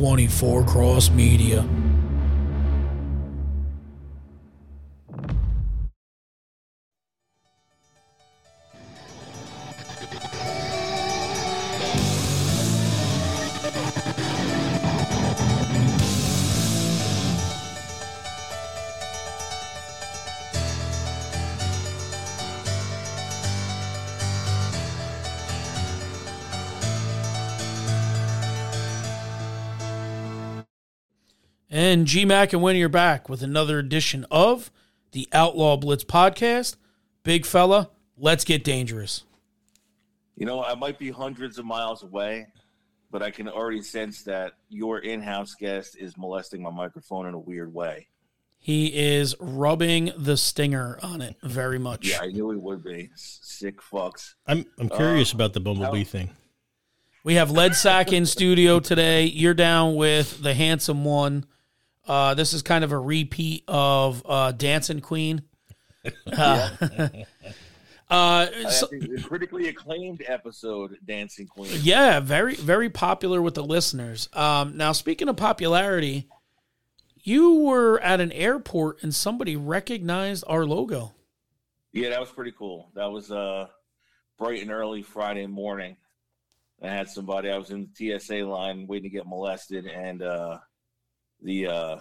24 Cross Media. And G Mac and Winnie are back with another edition of the Outlaw Blitz podcast. Big fella, let's get dangerous. You know, I might be hundreds of miles away, but I can already sense that your in house guest is molesting my microphone in a weird way. He is rubbing the stinger on it very much. Yeah, I knew he would be. Sick fucks. I'm I'm curious uh, about the bumblebee how, thing. We have Led Sack in studio today. You're down with the handsome one. Uh, this is kind of a repeat of uh, Dancing Queen. Uh, uh, so, critically acclaimed episode, Dancing Queen. Yeah, very very popular with the listeners. Um, now, speaking of popularity, you were at an airport and somebody recognized our logo. Yeah, that was pretty cool. That was uh, bright and early Friday morning. I had somebody. I was in the TSA line waiting to get molested, and uh, the uh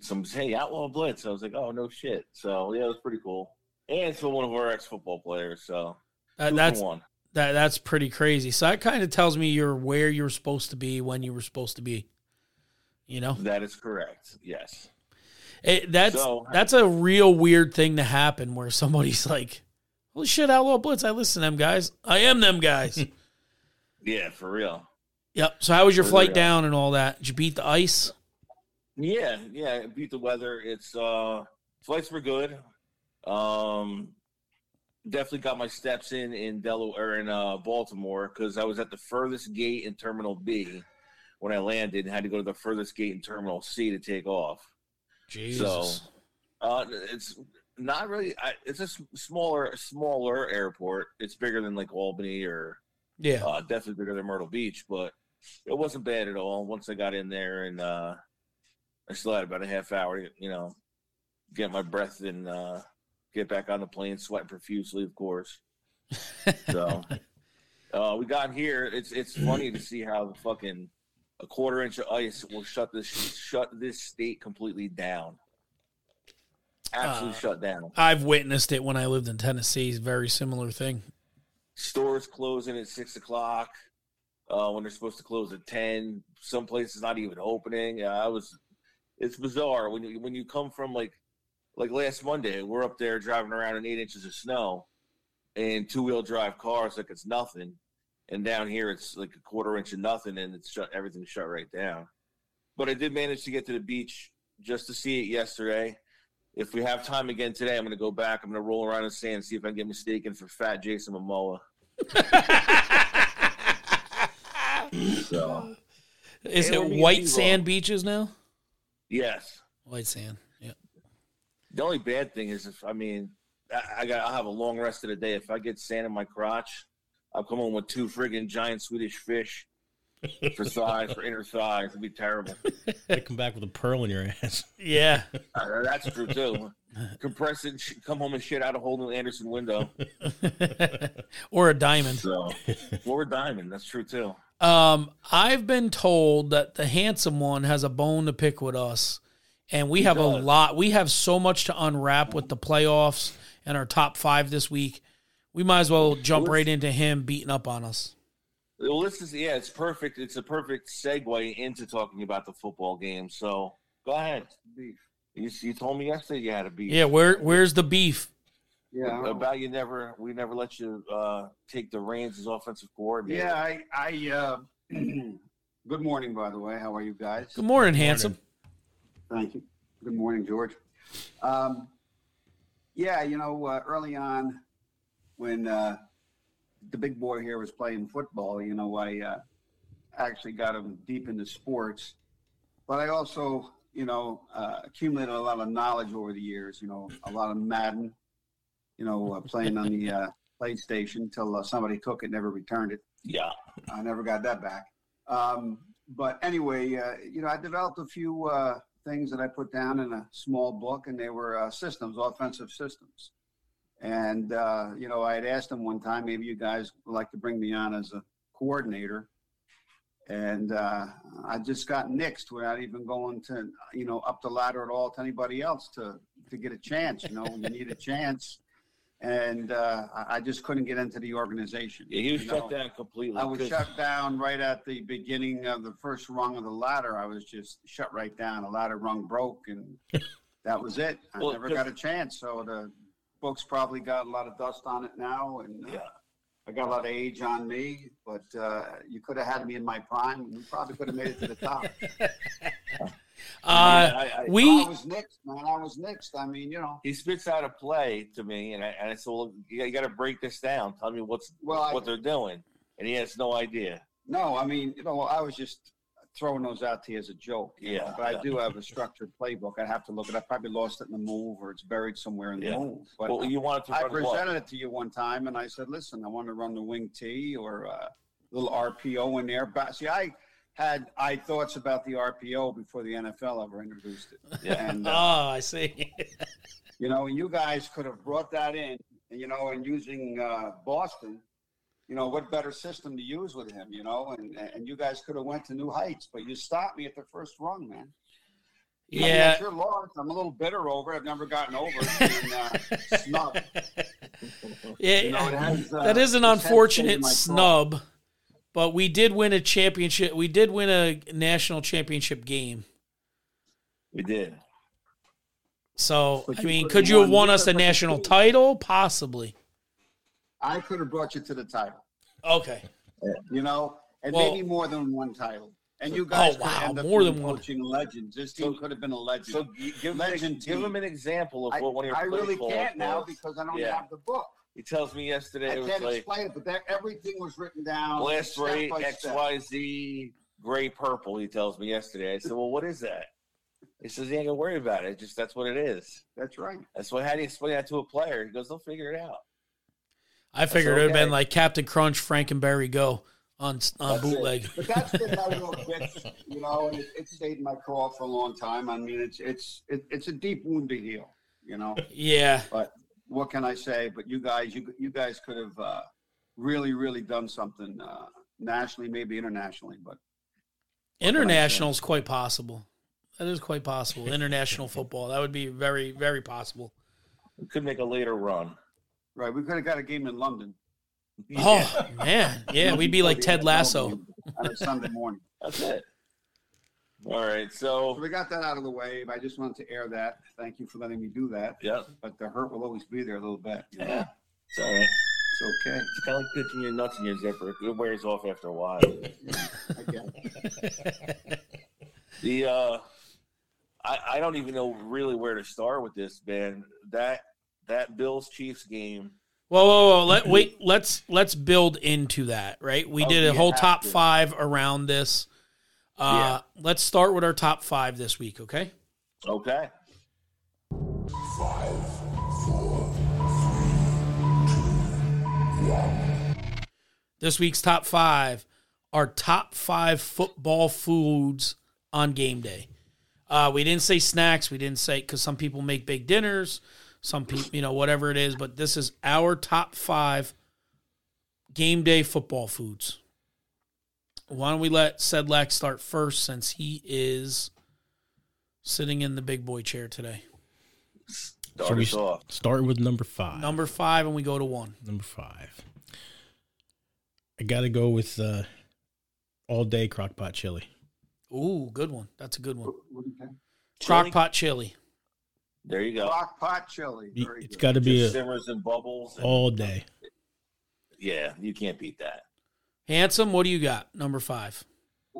some hey outlaw blitz. I was like, oh no shit. So yeah, it was pretty cool. And it's for one of our ex football players. So uh, that's one. That that's pretty crazy. So that kind of tells me you're where you're supposed to be when you were supposed to be. You know that is correct. Yes. It, that's so, that's a real weird thing to happen where somebody's like, "Holy shit, Outlaw Blitz! I listen to them guys. I am them guys." yeah, for real. Yep. So how was your for flight real. down and all that? Did you beat the ice? Yeah, yeah, beat the weather. It's uh flights were good. Um definitely got my steps in in Delaware in uh, Baltimore because I was at the furthest gate in Terminal B when I landed and had to go to the furthest gate in Terminal C to take off. Jesus. So uh, it's not really. I, it's a smaller, smaller airport. It's bigger than like Albany or yeah, uh, definitely bigger than Myrtle Beach, but it wasn't bad at all. Once I got in there and uh, I still had about a half hour, you know, get my breath and uh, get back on the plane, sweating profusely, of course. so uh, we got here. It's it's funny to see how the fucking a quarter inch of ice will shut this shut this state completely down. Absolutely uh, shut down. I've witnessed it when I lived in Tennessee. Very similar thing. Stores closing at six o'clock uh, when they're supposed to close at ten. Some places not even opening. Uh, I was it's bizarre when you when you come from like like last Monday, we're up there driving around in eight inches of snow and two wheel drive cars like it's nothing. And down here it's like a quarter inch of nothing and it's shut everything's shut right down. But I did manage to get to the beach just to see it yesterday. If we have time again today, I'm gonna go back. I'm gonna roll around in the sand, see if I can get mistaken for fat Jason Momoa. so is it white sand beaches now? Yes. White sand. Yeah. The only bad thing is if I mean I, I got I'll have a long rest of the day. If I get sand in my crotch, I'll come home with two friggin' giant Swedish fish for thighs, for inner thighs. It'd be terrible. I come back with a pearl in your ass. Yeah. Uh, that's true too. Compress it, come home and shit out a hole in the Anderson window. or a diamond. So, or a diamond. That's true too. Um, I've been told that the handsome one has a bone to pick with us, and we he have does. a lot. We have so much to unwrap with the playoffs and our top five this week. We might as well jump right into him beating up on us. Well, this is yeah, it's perfect. It's a perfect segue into talking about the football game. So go ahead. Beef. You, you told me yesterday you had a beef. Yeah, where where's the beef? Yeah, about you never we never let you uh, take the reins as offensive coordinator. Yeah, I, I uh, good morning, by the way. How are you guys? Good morning, handsome. Thank you. Good morning, George. Um, yeah, you know, uh, early on when uh, the big boy here was playing football, you know, I uh, actually got him deep into sports, but I also, you know, uh, accumulated a lot of knowledge over the years. You know, a lot of Madden you know, uh, playing on the uh, PlayStation until uh, somebody took it, never returned it. Yeah, I never got that back. Um, but anyway, uh, you know, I developed a few uh, things that I put down in a small book, and they were uh, systems, offensive systems. And uh, you know, I had asked them one time, maybe you guys would like to bring me on as a coordinator. And uh, I just got nixed without even going to, you know, up the ladder at all to anybody else to to get a chance. You know, you need a chance, and uh, I just couldn't get into the organization. Yeah, he was you shut know? down completely. I was 'cause- shut down right at the beginning of the first rung of the ladder. I was just shut right down. A ladder rung broke, and that was it. I Well, never got a chance. So the book's probably got a lot of dust on it now, and uh, I got a lot of age on me. But uh, you could have had me in my prime, and we probably could have made it to the top. Uh, I- I- we I was next, man. I was next. I mean, you know. he spits out a play to me, and I, and I said, "Well, you got to break this down. Tell me what's Well, I- what they're doing." And he has no idea. No, I mean, you know, I was just throwing those out to you as a joke. you know, Yeah, But I do have a structured playbook. I have to look at. it. I probably lost it in the move, or it's buried somewhere in the Yeah. move. But Well, you wanted to I presented it to you one time, and I said, "Listen, I want to run the wing T or a little RPO in there." But see, I had I thoughts about the RPO before the NFL ever introduced it. Yeah. And oh, uh, I see. you know, and you guys could have brought that in. You know, and using uh, Boston, you know, what better system to use with him? You know, and and you guys could have went to new heights, but you stopped me at the first run, man. I mean, I yeah. sure lost. I'm a little bitter over it. I've never gotten over it. being, uh, snubbed. Yeah, You know, has, uh, that is an unfortunate snub, but we did win a championship. We did win a national championship game. We did. So But I mean, could've you have won won us a national team. title? Possibly. I could have brought you to the title. Okay. Uh, you know, and Well- maybe more than one title. And you oh, guys Oh, could have wow, ended up more being than one. coaching legends. This team So- could have been a legend. So give him, Legend give team. him an example of I, what one of your I really can't calls now because I don't Yeah. have the book. He tells me yesterday I it was can't like explain it, but that, everything was written down. blast step rate by X step. Y Z gray purple. He tells me yesterday. I said, "Well, what is that?" He says, "You ain't gonna worry about it. Just that's what it is. That's right. That's what. How do you explain that to a player?" He goes, "They'll figure it out." I figured it would have been like Captain Crunch, Frankenberry Go on on That's it. bootleg. But that's been my little bitch, you know, and it, it stayed in my craw for a long time. I mean, it's it's it, it's a deep wound to heal, you know. Yeah. But what can I say? But you guys, you you guys could have uh, really, really done something uh, nationally, maybe internationally. But International is quite possible. That is quite possible. International football. That would be very, very possible. We could make a later run. right, we could have got a game in London. Oh man. Yeah, we'd be like Ted Lasso. on a Sunday morning. That's it. All right. So So we got that out of the way. I just wanted to air that. Thank you for letting me do that. yeah, But the hurt will always be there a little bit. you know? yeah. It's all right. It's okay. It's kind of like pitching your nuts in your zipper. It wears off after a while. I get it. The uh, I I don't even know really where to start with this, man. That that Bills Chiefs game. Whoa, whoa, whoa! Let wait. Let's let's build into that. Right. We Oh, did a whole top to. five around this. Uh, Let's start with our top five this week. Okay. Okay. Five, four, three, two, one. This week's top five are top five football foods on game day. Uh, we didn't say snacks. We didn't say because some people make big dinners, some people, you know, whatever it is. But this is our top five game day football foods. Why don't we let Sedlak start first since he is sitting in the big boy chair today? Start So we us off. Start with number five. Number five, and we go to one. Number five. I got to go with uh, all day crock pot chili. Ooh, good one. That's a good one. What do? Crock Chili? pot chili. There you go. Crock pot chili. You- Very It's good. got to be a, simmers and bubbles. and- all day. yeah, you can't beat that. Handsome, what do you got? Number five.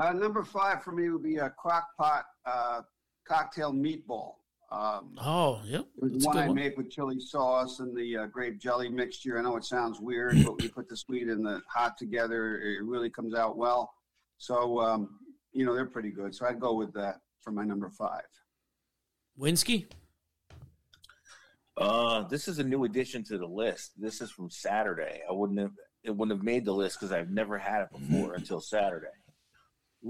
Uh, number five for me would be a crock pot uh, cocktail meatball. Um, Oh, yep. it was That's one I one. make with chili sauce and the uh, grape jelly mixture. I know it sounds weird, but when you put the sweet and the hot together, it really comes out well. So, um, you know, they're pretty good. So I'd go with that for my number five. Winsky? Uh, this is a new addition to the list. This is from Saturday. I wouldn't have it wouldn't have made the list because I've never had it before until Saturday.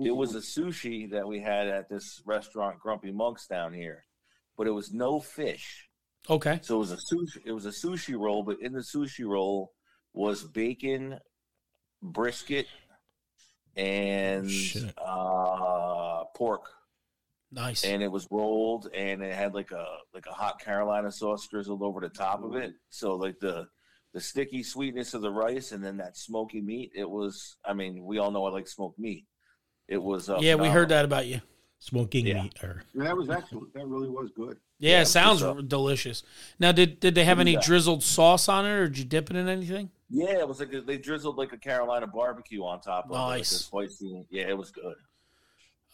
It was a sushi that we had at this restaurant, Grumpy Monks, down here, but it was no fish. Okay. So it was a sushi. It was a sushi roll, but in the sushi roll was bacon, brisket, and Shit. uh, pork, Nice. and it was rolled, and it had like a like a hot Carolina sauce drizzled over the top of it. So like the the sticky sweetness of the rice, and then that smoky meat. It was. I mean, we all know I like smoked meat. It was. Uh, yeah, we heard that about you. Smoking Yeah. meat or Yeah, that was excellent. That really was good. Yeah, Yeah, it sounds for sure. delicious. Now, did did they have any Yeah. drizzled sauce on it, or did you dip it in anything? Yeah, it was like a, they drizzled like a Carolina barbecue on top of Nice. it, like spicy. Yeah, it was good.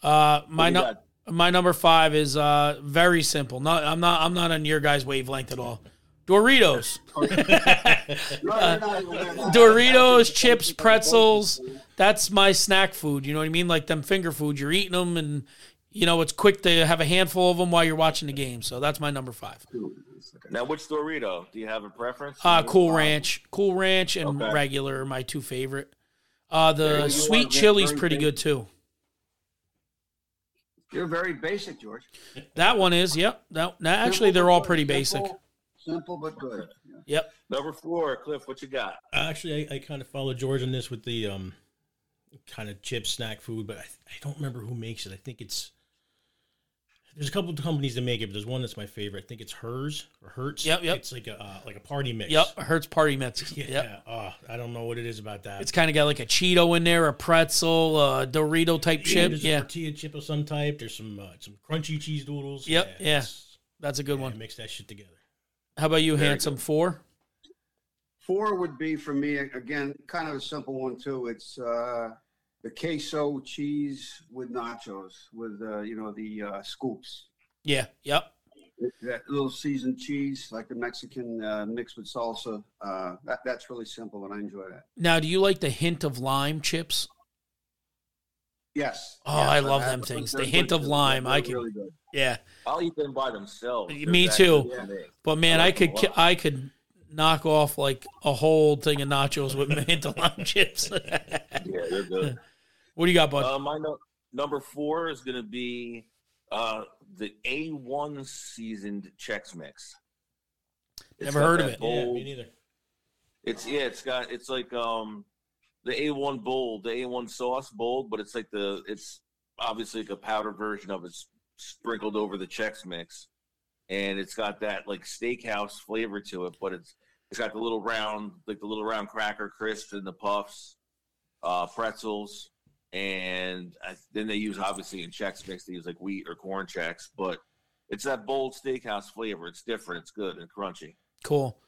Uh, my What no, got? my number five is uh very simple. Not I'm not I'm not on your guys' wavelength at all. Doritos, Doritos, chips, pretzels. That's my snack food. You know what I mean? Like them finger food. You're eating them, and you know it's quick to have a handful of them while you're watching the game. So that's my number five. Now, which Dorito? Do you have a preference? Uh, Cool Ranch, Cool Ranch, and Okay. regular are my two favorite. Uh, the sweet chili's pretty good too. You're very basic, George. That one is. Yep. That, that actually they're all pretty basic. Simple, simple but good. Yeah. Yep. Number four, Cliff. What you got? Actually, I, I kind of follow George on this with the um, kind of chip snack food, but I, I don't remember who makes it. I think it's there's a couple of companies that make it, but there's one that's my favorite. I think it's Herr's or Hertz. Yep, yep. It's like a uh, like a party mix. Yep. Hurts party mix. Yeah. Yep. Oh, I don't know what it is about that. It's kind of got like a Cheeto in there, a pretzel, a Dorito type Yeah, chip. There's Yeah, a tortilla chip of some type. There's some uh, some crunchy cheese doodles. Yep, yeah. it's- that's a good yeah, one. Mix that shit together. How about you, Very handsome four? Four would be for me again, kind of a simple one too. It's uh, the queso cheese with nachos with uh, you know the uh, scoops. Yeah. Yep. That little seasoned cheese, like the Mexican uh, mixed with salsa. Uh, that, that's really simple, and I enjoy that. Now, do you like the hint of lime chips? Yes. Oh, yes, I love them things. The hint good of lime, I can- really good. Yeah. I'll eat them by themselves. Me They're actually too. good to me. But man, I I could ki- I could knock off like a whole thing of nachos with hint of lime chips. Yeah, they're good. what do you got, bud? Uh, my no- number four is going to be uh, the A1 seasoned Chex Mix. It's Never heard of that it. Yeah, me neither. It's yeah, it's got it's like um the A1 bold, the A1 sauce bold, but it's like the it's obviously like a powder version of it sprinkled over the Chex Mix, and it's got that like steakhouse flavor to it, but it's it's got the little round like the little round cracker crisps and the puffs, uh, pretzels, and I, then they use obviously in Chex Mix they use like wheat or corn Chex, but it's that bold steakhouse flavor. It's different. It's good and crunchy. Cool.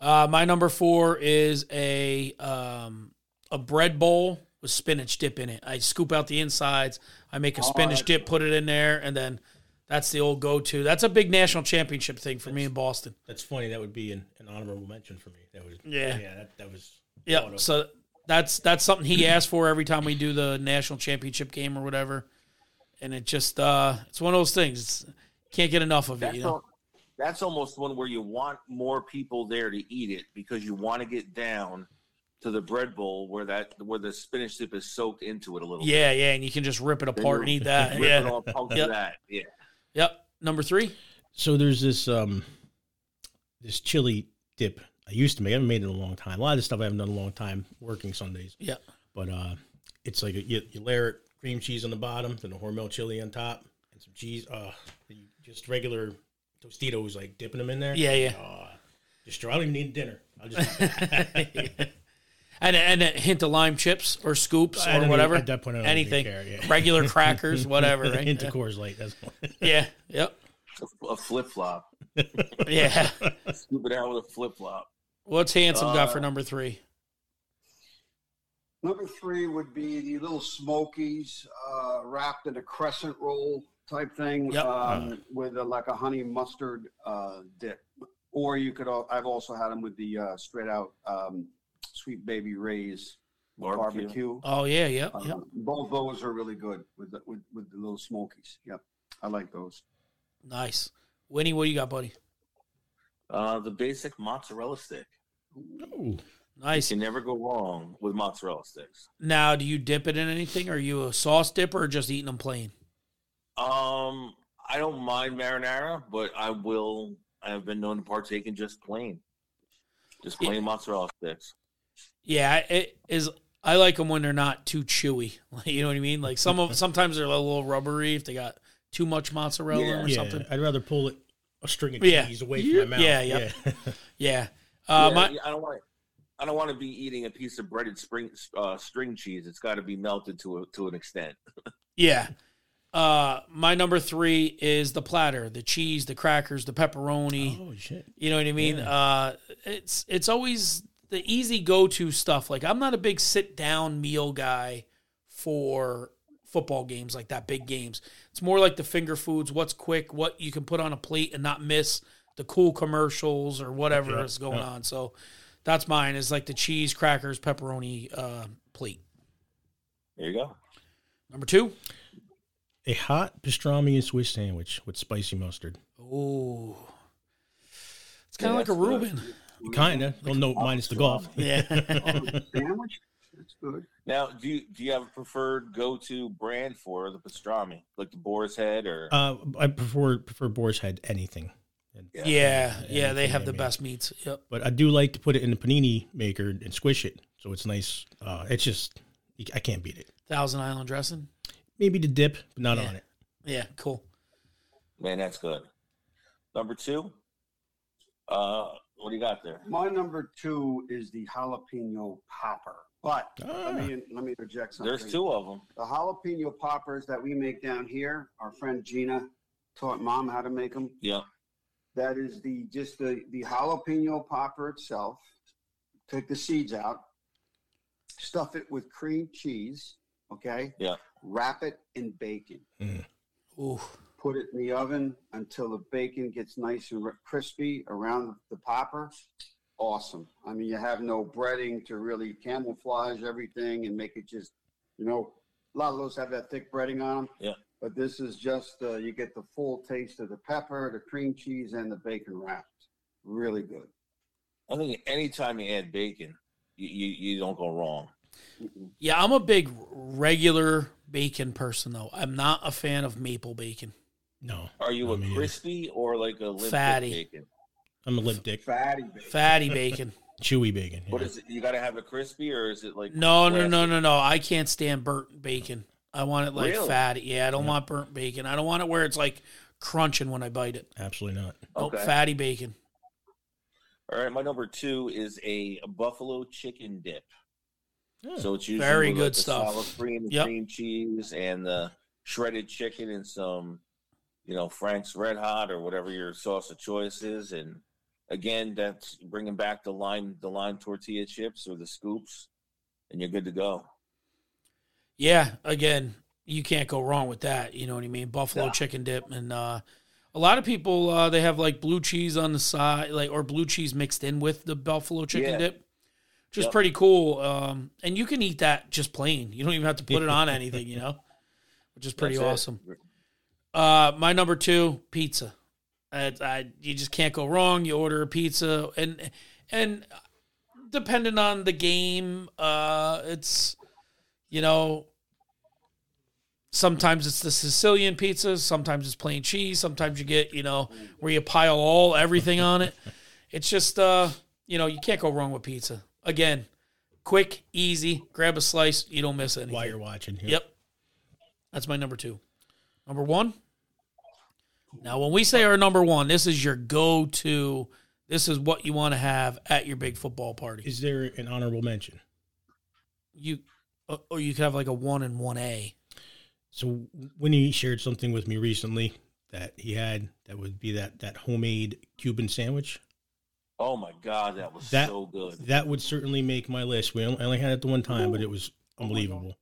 Uh, my number four is a um, a bread bowl with spinach dip in it. I scoop out the insides. I make a Oh, spinach that's dip, put it in there, and then that's the old go to. That's a big national championship thing for me in Boston. That's funny. That would be an, an honorable mention for me. That was Yeah. yeah. That, that was Yeah. thought. So that's that's something he asks for every time we do the national championship game or whatever. And it just uh it's one of those things. It's, can't get enough of it, you know. al- that's almost one where you want more people there to eat it because you want to get down to the bread bowl where that where the spinach dip is soaked into it a little. Yeah, yeah, and you can just rip it apart and eat that. rip it Yeah. off chunks Yep. that. Yeah. Yep. Number three. So there's this um this chili dip I used to make. I haven't made it in a long time. A lot of this stuff I haven't done in a long time working Sundays. Yeah. But uh it's like a, you, you layer it cream cheese on the bottom, then the Hormel chili on top, and some cheese. Uh just regular Tostitos, like dipping them in there. Yeah, yeah. Uh, just I don't even need dinner. I'll just and and a hint of lime chips or scoops or don't even- whatever. at that point, I don't even Anything. care, yeah. Regular crackers, whatever. Right? into Coors Light. That's Yeah. Yep. A, a flip flop. Yeah. Scoop it out with a flip flop. What's handsome got for Uh, number three? Number three would be the little Smokies uh, wrapped in a crescent roll type thing Yep. um, with a, like a honey mustard uh, dip. Or you could, I've also had them with the uh, straight out um, Sweet Baby Ray's Barbecue. barbecue. Oh yeah, yeah, Uh, yep. Both those are really good with the, with, with the little Smokies. Yep, I like those. Nice. Winnie, what you got, buddy? Uh, the basic mozzarella stick. Ooh. Nice. You can never go wrong with mozzarella sticks. Now, do you dip it in anything? Are you a sauce dipper or just eating them plain? Um, I don't mind marinara, but I will. I have been known to partake in just plain, just Yeah. plain mozzarella sticks. Yeah, it is. I like them when they're not too chewy. You know what I mean? Like some of sometimes they're a little rubbery if they got too much mozzarella Yeah. or yeah, something. I'd rather pull it a string of Yeah. cheese away from my mouth. yeah, yeah. Yeah. Uh, Yeah, my, I don't want. I don't want to be eating a piece of breaded spring uh, string cheese. It's got to be melted to a, to an extent. yeah. Uh, my number three is the platter, the cheese, the crackers, the pepperoni. oh shit! You know what I mean? Yeah. Uh, it's it's always the easy go to stuff. Like I'm not a big sit down meal guy for football games like that, big games. It's more like the finger foods, what's quick, what you can put on a plate and not miss the cool commercials or whatever Yeah, is going yeah. on. So that's mine is like the cheese, crackers, pepperoni uh, plate. There you go. Number two. A hot pastrami and Swiss sandwich with spicy mustard. Oh, It's kind of Yeah, like a Reuben. good. Reuben. Kinda. Well, no, minus the golf. Yeah. Sandwich? That's good. Now, do you do you have a preferred go to brand for the pastrami, like the Boar's Head or? Uh, I prefer prefer Boar's Head anything. yeah. Yeah. They have the mean. best meats. Yep. But I do like to put it in the panini maker and squish it, so it's nice. Uh, it's just I can't beat it. Thousand Island dressing. Maybe the dip, but not Yeah. on it. Yeah. Cool. Man, that's good. Number two. Uh, what do you got there? My number two is the jalapeno popper. But Ah. let me let me interject something. There's two of them. The jalapeno poppers that we make down here, our friend Gina taught mom how to make them. Yeah. That is the just the the jalapeno popper itself. Take the seeds out, stuff it with cream cheese. Okay. Yeah. Wrap it in bacon. Ooh. Put it in the oven until the bacon gets nice and crispy around the popper. Awesome. I mean, you have no breading to really camouflage everything and make it just, you know, a lot of those have that thick breading on them. Yeah. But this is just, uh, you get the full taste of the pepper, the cream cheese, and the bacon wrapped. Really good. I think anytime you add bacon, you, you, you don't go wrong. Yeah, I'm a big regular bacon person though. I'm not a fan of maple bacon. No, Are you I a mean, crispy or like a limp thick Fatty. bacon? I'm a lip dick, Fatty bacon. Fatty bacon. chewy bacon. What yeah. is it? You got to have it crispy or is it like No, no, no, no, no. I can't stand burnt bacon. I want it like Really? fatty. Yeah, I don't Yeah. want burnt bacon. I don't want it where it's like crunching when I bite it. Absolutely not. Nope, Okay. Oh, fatty bacon. All right, my number two is a buffalo chicken dip. Yeah. So it's usually Very good like, the stuff. Sour cream, Yep. cream cheese, and the shredded chicken, and some, you know, Frank's Red Hot or whatever your sauce of choice is. And again, that's bringing back the lime, the lime tortilla chips or the scoops, and you're good to go. Yeah, again, you can't go wrong with that. You know what I mean? Buffalo Yeah. chicken dip, and uh, a lot of people uh, they have like blue cheese on the side, like or blue cheese mixed in with the buffalo chicken Yeah. dip, which is pretty cool. Um, and you can eat that just plain. You don't even have to put it on anything. You know, which is pretty That's it. Uh, my number two, pizza. I, I, you just can't go wrong. You order a pizza, and and depending on the game, uh, it's you know sometimes it's the Sicilian pizza, sometimes it's plain cheese, sometimes you get you know where you pile all everything on it. It's just uh, you know you can't go wrong with pizza. Again, quick, easy, grab a slice, you don't miss anything. While you're watching. yeah. Yep. That's my number two. Number one. Now, when we say our number one, this is your go to. This is what you want to have at your big football party. Is there an honorable mention? You, uh, or you could have like a one and one A. So Winnie shared something with me recently that he had that would be that that homemade Cuban sandwich. Oh my god, that was That- so good. That would certainly make my list. We only, I only had it the one time, but it was unbelievable.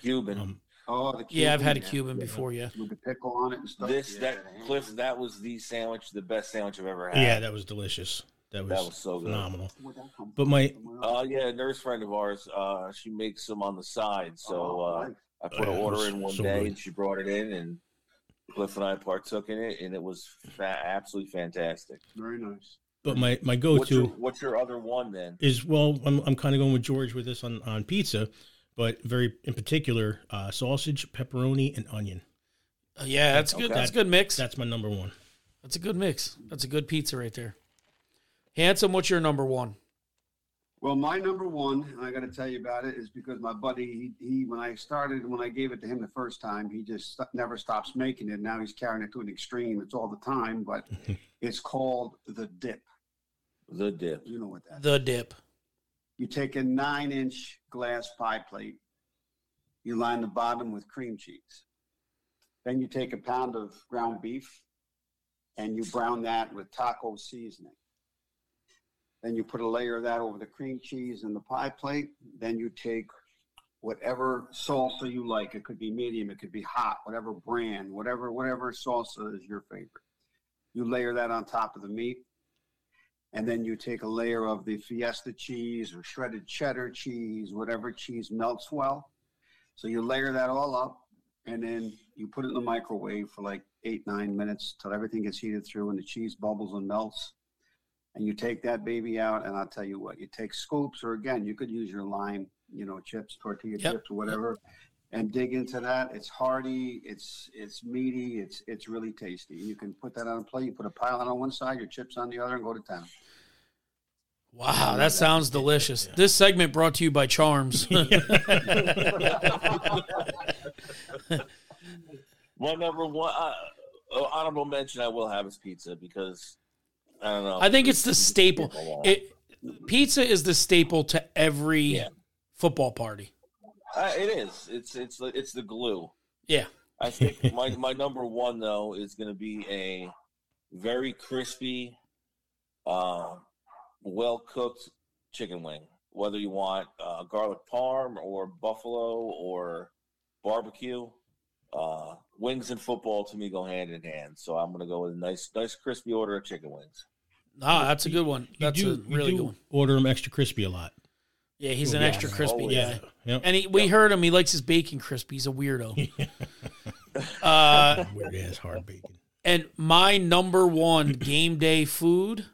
Cuban. Um, Oh, the Yeah, I've had a yeah. Cuban before. Yeah, With the pickle on it and stuff. this Yeah, that the Cliff, that was the sandwich, the best sandwich I've ever had. yeah, that was delicious. That was, that was so good. phenomenal. Where'd that come But my- Somewhere else? Uh, yeah, a nurse friend of ours, uh, she makes them on the side. So Oh, uh. I put Oh, an order in one so day, good. and she brought it in, and Cliff and I partook in it, and it was fa- absolutely fantastic. very nice. But my my go What's your, to what's your other one then? is well, I'm I'm kind of going with George with this on on pizza, but very in particular, uh, sausage, pepperoni, and onion. Uh, yeah, that's good. Okay. That's a good mix. That's my number one. That's a good mix. That's a good pizza right there. Handsome, what's your number one? Well, my number one, and I got to tell you about it, is because my buddy, he, he when I started, when I gave it to him the first time, he just st- never stops making it. Now he's carrying it to an extreme. It's all the time, but it's called the dip. The dip. You know what that is. The dip. You take a nine inch glass pie plate, you line the bottom with cream cheese. Then you take a pound of ground beef and you brown that with taco seasoning. Then you put a layer of that over the cream cheese and the pie plate. Then you take whatever salsa you like. It could be medium, it could be hot, whatever brand, whatever whatever salsa is your favorite. You layer that on top of the meat and then you take a layer of the fiesta cheese or shredded cheddar cheese, whatever cheese melts well. So you layer that all up, and then you put it in the microwave for like eight nine minutes till everything gets heated through and the cheese bubbles and melts. And you take that baby out, and I'll tell you what, you take scoops, or again, you could use your lime, you know, chips, tortilla Yep. chips, or whatever, and dig into that. It's hearty, it's it's meaty, it's it's really tasty. You can put that on a plate. You put a pile on one side, your chips on the other, and go to town. Wow, that sounds delicious. This segment brought to you by Charms. My number one uh, uh, honorable mention I will have is pizza because I don't know. I think it's the staple. It pizza is the staple to every Yeah. football party. Uh, it is. It's it's the- it's the glue. Yeah. I think my my number one though is going to be a very crispy, uh, well cooked chicken wing. Whether you want uh, garlic parm or buffalo or barbecue, uh, wings and football to me go hand in hand. So I'm going to go with a nice nice crispy order of chicken wings. Ah, that's a good one. You That's do, a you really do good one. Order them extra crispy a lot. Yeah, he's an extra crispy Oh, guy. yeah. Yep. And he, we heard him. He likes his bacon crispy. He's a weirdo. uh, Weird ass hard bacon. and my number one game day food,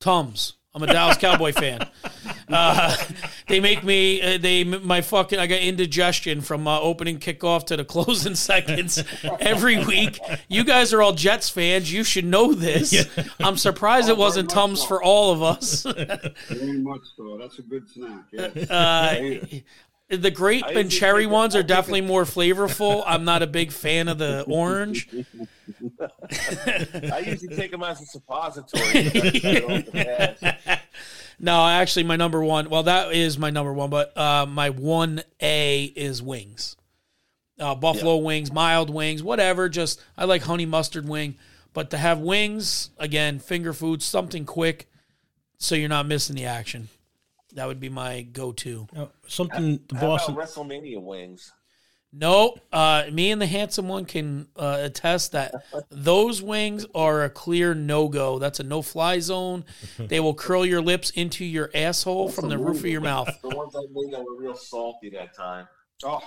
Tums. I'm a Dallas Cowboy fan. Uh, they make me uh, they my fucking I got indigestion from uh, opening kickoff to the closing seconds every week. You guys are all Jets fans. You should know this. I'm surprised it wasn't Tums so. for all of us. Very much so. That's a good snack. Yeah. Uh, the grape I and cherry ones I are definitely more flavorful. I'm not a big fan of the orange. I usually take them as a suppository. But that's not off the pass. No, actually, my number one. Well, that is my number one, but uh, my one A is wings. Uh, buffalo wings, mild wings, whatever. Just I like honey mustard wing, but to have wings again, finger food, something quick, so you're not missing the action. That would be my go-to. Now, something the How Boston. about WrestleMania wings? No, uh, me and the handsome one can uh, attest that those wings are a clear no go. That's a no fly zone. They will curl your lips into your asshole from the roof of your mouth. The ones I made that were real salty that time. Oh,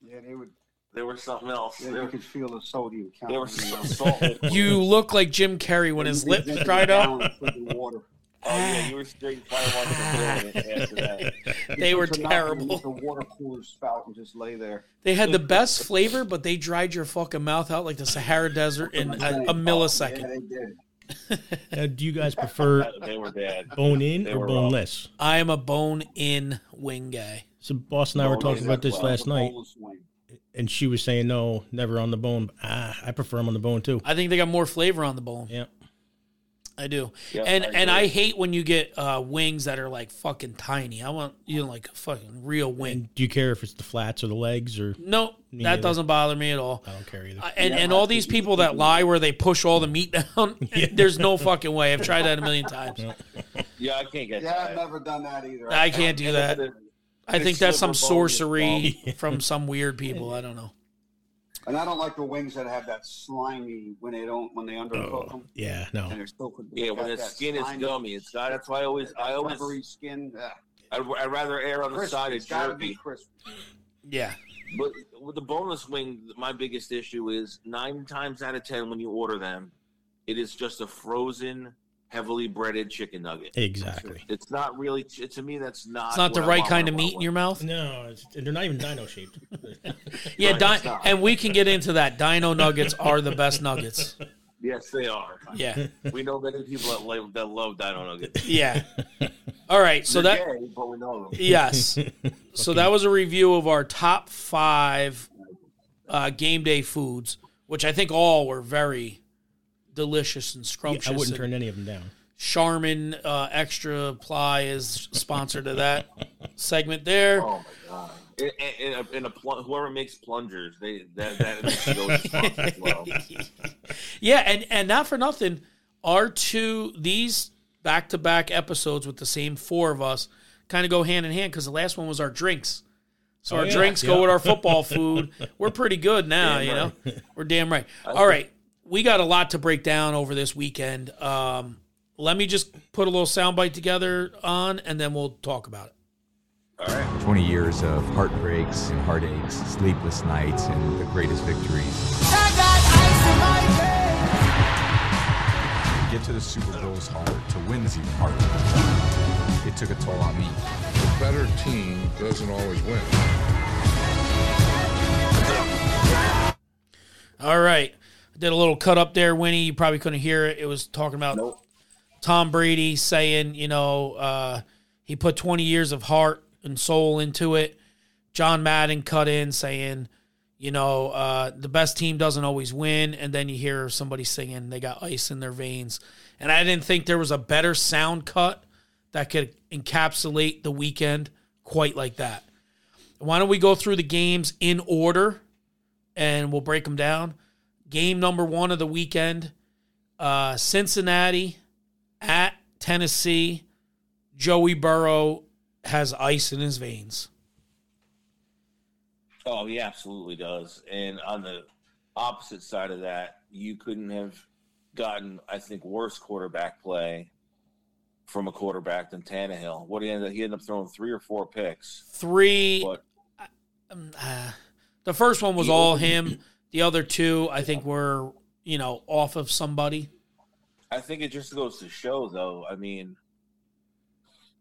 yeah, they would. They were something else. Yeah, They you could feel the sodium count. they were so salty. You look like Jim Carrey when his lips dried up. Water. Oh yeah, you were straight fire on after that. They were Put your mouth terrible. The water cooler spout and just lay there. They had the best flavor, but they dried your fucking mouth out like the Sahara Desert in a, a Yeah, millisecond. they did. Uh, do you guys prefer They were bad. bone in They or were boneless? I am a bone-in wing guy. So Boss and I were talking about this well. last night, and she was saying no, never on the bone. Ah, I prefer them on the bone too. I think they got more flavor on the bone. Yeah. I do. Yeah, and I and. I hate when you get uh, wings that are like fucking tiny. I want you know like a fucking real wing. And do you care if it's the flats or the legs or? No, Me that neither. doesn't bother me at all. I don't care either. Uh, And Yeah, and all think these you people that do lie where they push all the meat down, there's no fucking way. I've tried that a million times. Yeah, I can't get that. Yeah, I've that. never done that either. I can't do that. I think that's some Sliver bone is sorcery from some weird people. I don't know. And I don't like the wings that have that slimy when they don't when they undercook them. yeah, no. And they're still Yeah, when the skin is gummy, it's got. That's why I always, I always, rubbery skin. Uh, I'd, I'd rather err on the crispy. side It's of got to be jerky. crispy. Yeah, But with the boneless wing, my biggest issue is nine times out of ten when you order them, it is just a frozen heavily breaded chicken nugget. Exactly. It's not really to me. That's not. It's not the right kind of meat in your mouth. No, it's, they're not even dino shaped. Yeah, Right, di- and we can get into that. Dino nuggets are the best nuggets. Yes, they are. Yeah, We know many people that love, that love Dino Nuggets. yeah. All right, so They're that gay, but we know them. yes, so that was a review of our top five uh, game day foods, which I think all were very delicious and scrumptious. I wouldn't turn any of them down. Charmin uh, Extra Ply is sponsor to that segment there. Oh my god! In, in a, in a pl- whoever makes plungers, they that that needs to go sponsor as well. Yeah, and and not for nothing, our two these back to back episodes with the same four of us kind of go hand in hand because the last one was our drinks. So Oh, our yeah, drinks yeah. go with our football food. We're pretty good now, Damn you know. right. We're damn right. All right, we got a lot to break down over this weekend. Um, let me just put a little soundbite together on, and then we'll talk about it. All right. 20 years of heartbreaks and heartaches, sleepless nights, and the greatest victories. To get to the Super Bowl is hard. To win is even harder. It took a toll on me. The better team doesn't always win. All right, I did a little cut up there, Winnie. You probably couldn't hear it. It was talking about Nope. Tom Brady saying, you know, uh, he put 20 years of heart and soul into it. John Madden cut in saying, you know, uh, the best team doesn't always win. And then you hear somebody singing, they got ice in their veins. And I didn't think there was a better sound cut that could encapsulate the weekend quite like that. Why don't we go through the games in order and we'll break them down? Game number one of the weekend uh, Cincinnati at Tennessee. Joey Burrow has ice in his veins. Oh, he absolutely does. And on the opposite side of that, you couldn't have gotten, I think, worse quarterback play from a quarterback than Tannehill. What he ended, he ended up throwing three or four picks. Three. But um, uh, the first one was all him. The other two, I think, were you know off of somebody. I think it just goes to show, though. I mean,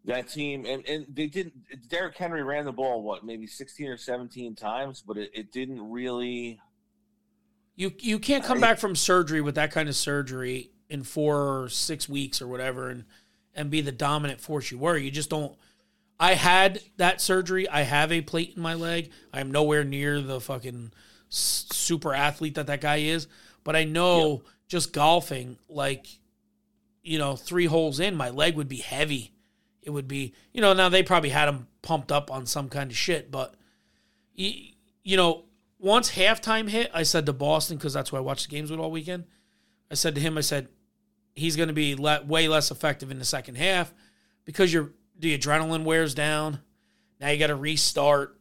that team, and, and they didn't. Derrick Henry ran the ball what, maybe sixteen or seventeen times, but it, it didn't really. You you can't come I- back from surgery with that kind of surgery in four or six weeks or whatever, and and be the dominant force you were. You just don't. I had that surgery. I have a plate in my leg. I am nowhere near the fucking super athlete that that guy is, but I know just golfing, like you know, three holes in, my leg would be heavy. It would be, you know, now they probably had him pumped up on some kind of shit, but you, you know, once halftime hit, I said to Boston because that's who I watched the games with all weekend. I said to him, I said he's going to be le- way less effective in the second half because your the adrenaline wears down. Now you got to restart,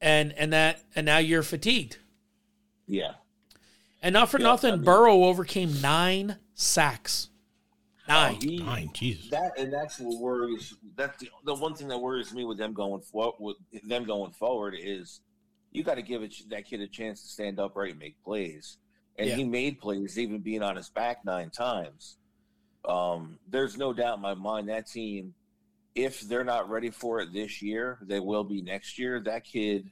and and that and now you're fatigued. Yeah. And not for Yeah, nothing, I mean- Burrow overcame nine sacks. Nine. He- Nine, Jesus. That and that's what worries. That's the, the one thing that worries me with them going for, with them going forward is you got to give it, that kid a chance to stand upright and make plays. And Yeah. he made plays, even being on his back nine times. Um, there's no doubt in my mind that team, if they're not ready for it this year, they will be next year. That kid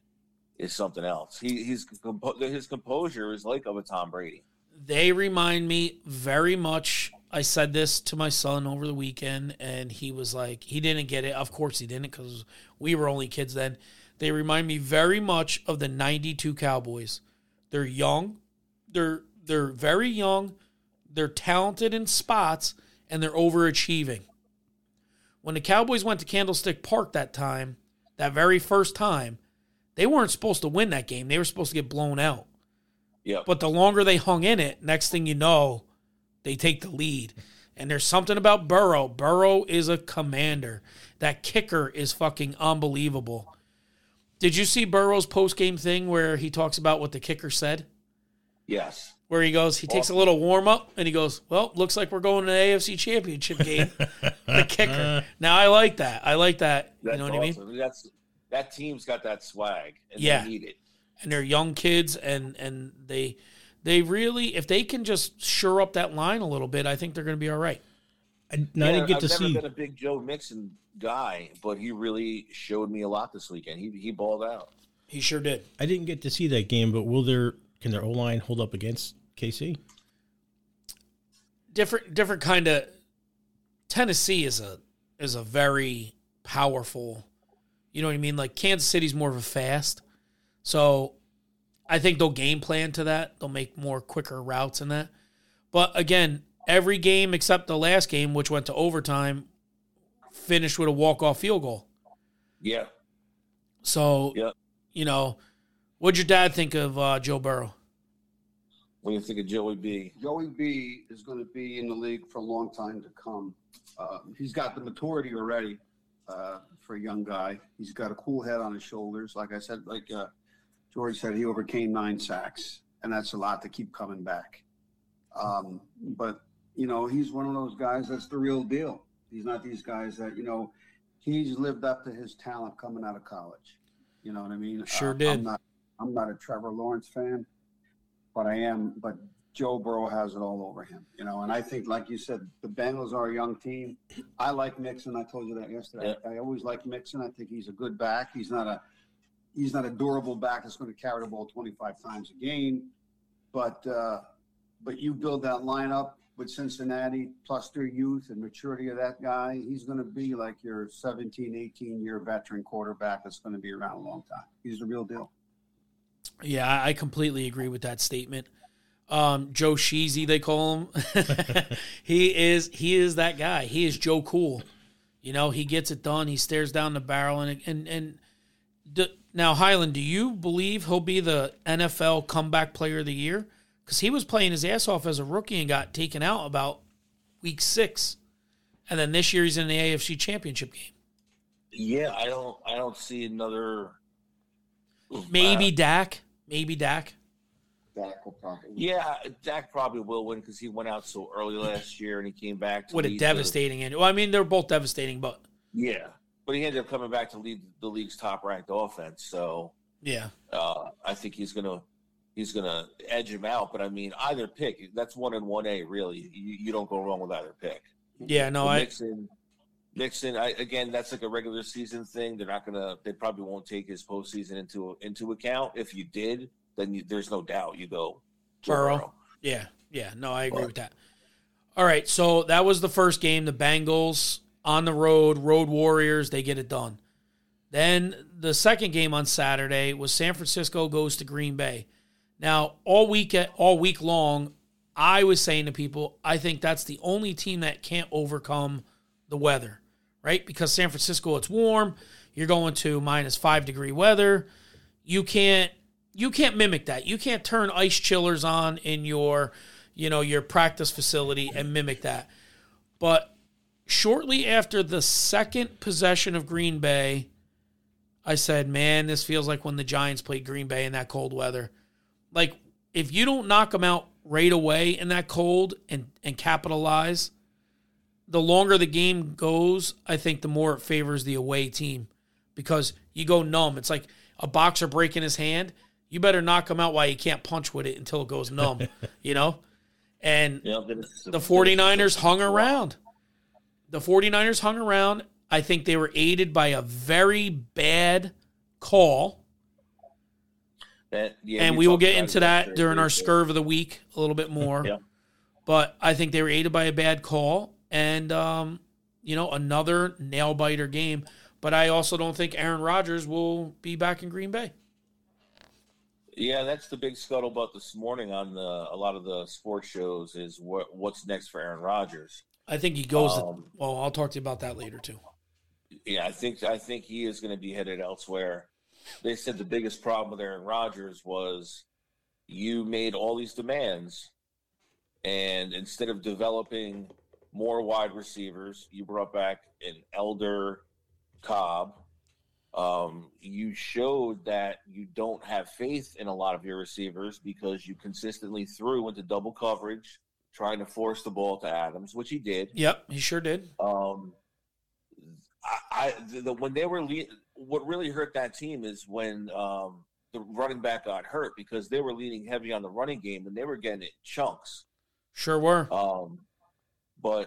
is something else. He, he's his composure is like of a Tom Brady. they remind me very much. I said this to my son over the weekend, and he was like, he didn't get it. Of course, he didn't because we were only kids then. They remind me very much of the '92 Cowboys. They're young, they're they're very young, they're talented in spots, and they're overachieving. When the Cowboys went to Candlestick Park that time, that very first time, they weren't supposed to win that game. They were supposed to get blown out. Yep. But the longer they hung in it, next thing you know, they take the lead. And there's something about Burrow. Burrow is a commander. That kicker is fucking unbelievable. Did you see Burrow's post game thing where he talks about what the kicker said? yes. Where he goes, he takes a little warm up and he goes, Well, looks like we're going to the AFC championship game. the kicker. Now I like that. I like that. You know what I mean? That's that team's got that swag, and Yeah. they need it. and they're young kids and and they they really if they can just shore up that line a little bit, I think they're going to be all right. I, no, I didn't get I've to never see. been a big Joe Mixon guy, but he really showed me a lot this weekend. He he balled out. He sure did. I didn't get to see that game, but will their can their O line hold up against KC? different different kind of Tennessee is a is a very powerful you know what I mean? Like Kansas City's more of a fast so I think they'll game plan to that. They'll make more quicker routes in that. But again every game except the last game which went to overtime finished with a walk-off field goal. Yeah, so Yeah. you know what'd your dad think of uh, Joe Burrow What do you think of Joey B. Joey B is going to be in the league for a long time to come. Uh, he's got the maturity already uh, for a young guy. He's got a cool head on his shoulders. Like I said, like uh, George said, he overcame nine sacks, and that's a lot to keep coming back. Um, but you know, he's one of those guys that's the real deal. He's not these guys that you know. He's lived up to his talent coming out of college. You know what I mean? Sure Uh, did. I'm not. I'm not a Trevor Lawrence fan but I am. But Joe Burrow has it all over him, you know. And I think, like you said, the Bengals are a young team. I like Mixon. I told you that yesterday. I always like Mixon. I think he's a good back. He's not a he's not a durable back that's going to carry the ball 25 times a game. But uh, but you build that lineup with Cincinnati plus their youth and maturity of that guy, he's going to be like your 17, 18 year veteran quarterback that's going to be around a long time. He's the real deal. Yeah, I completely agree with that statement. Um, Joe Shiesty, they call him. he is he is that guy. He is Joe Cool. You know, he gets it done. He stares down the barrel, and and and d- now Highland, do you believe he'll be the NFL comeback player of the year? Because he was playing his ass off as a rookie and got taken out about week six, and then this year he's in the AFC Championship game. Yeah, I don't I don't see another. Maybe Uh, Dak. Maybe Dak. Dak will probably. yeah, Dak probably will win because he went out so early last year and he came back to What a lead the- devastating end. Well, I mean, they're both devastating, but yeah, but he ended up coming back to lead the league's top ranked offense. So yeah. uh, I think he's gonna he's gonna edge him out. But I mean, either pick that's one and one A. Really, you, you don't go wrong with either pick. Yeah, no, But I Nixon, Nixon. I, again, that's like a regular season thing. They're not gonna. They probably won't take his postseason into into account. If you did, then you, there's no doubt you go Joe Burrow. yeah, yeah, no, I agree But- with that. All right, so that was the first game. The Bengals on the road, Road Warriors, they get it done. Then the second game on Saturday was San Francisco goes to Green Bay. Now, all week all week long, I was saying to people, I think that's the only team that can't overcome the weather, right? Because San Francisco, it's warm. You're going to minus five degree weather. You can't you can't mimic that. You can't turn ice chillers on in your, you know, your practice facility and mimic that. But shortly after the second possession of Green Bay, I said, "Man, this feels like when the Giants played Green Bay in that cold weather. Like if you don't knock them out right away in that cold and and capitalize, the longer the game goes, I think the more it favors the away team because you go numb. It's like a boxer breaking his hand. You better knock him out while you can't punch with it until it goes numb, you know? And Yeah, the 49ers hung around. The 49ers hung around. I think they were aided by a very bad call. That, yeah, and we we will get into that during our too. scurve of the week a little bit more. Yeah. But I think they were aided by a bad call and, um, you know, another nail biter game. But I also don't think Aaron Rodgers will be back in Green Bay. Yeah, that's the big scuttlebutt this morning on the a lot of the sports shows is what what's next for Aaron Rodgers. I think he goes. Um, well, I'll talk to you about that later too. Yeah, I think I think he is going to be headed elsewhere. They said the biggest problem with Aaron Rodgers was you made all these demands, and instead of developing more wide receivers, you brought back an elder Cobb. Um, you showed that you don't have faith in a lot of your receivers because you consistently threw into double coverage, trying to force the ball to Adams, which he did. Yep, he sure did. Um, I, I the, the, when they were le- what really hurt that team is when um, the running back got hurt because they were leaning heavy on the running game and they were getting it chunks. Sure were. Um, but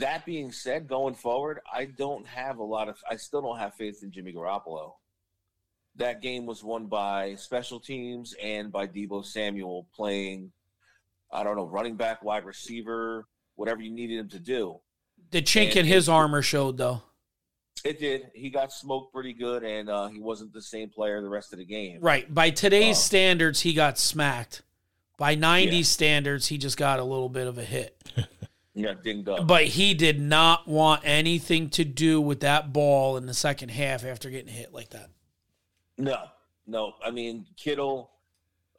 that being said, going forward, I don't have a lot of. I still don't have faith in Jimmy Garoppolo. That game was won by special teams and by Deebo Samuel playing. I don't know, running back, wide receiver, whatever you needed him to do. The chink And in his armor showed though. It did. He got smoked pretty good, and uh, he wasn't the same player the rest of the game. Right. By today's Oh. standards, he got smacked. By 90s Yeah. standards, he just got a little bit of a hit. Yeah, dinged up. But he did not want anything to do with that ball in the second half after getting hit like that. No, no. I mean, Kittle,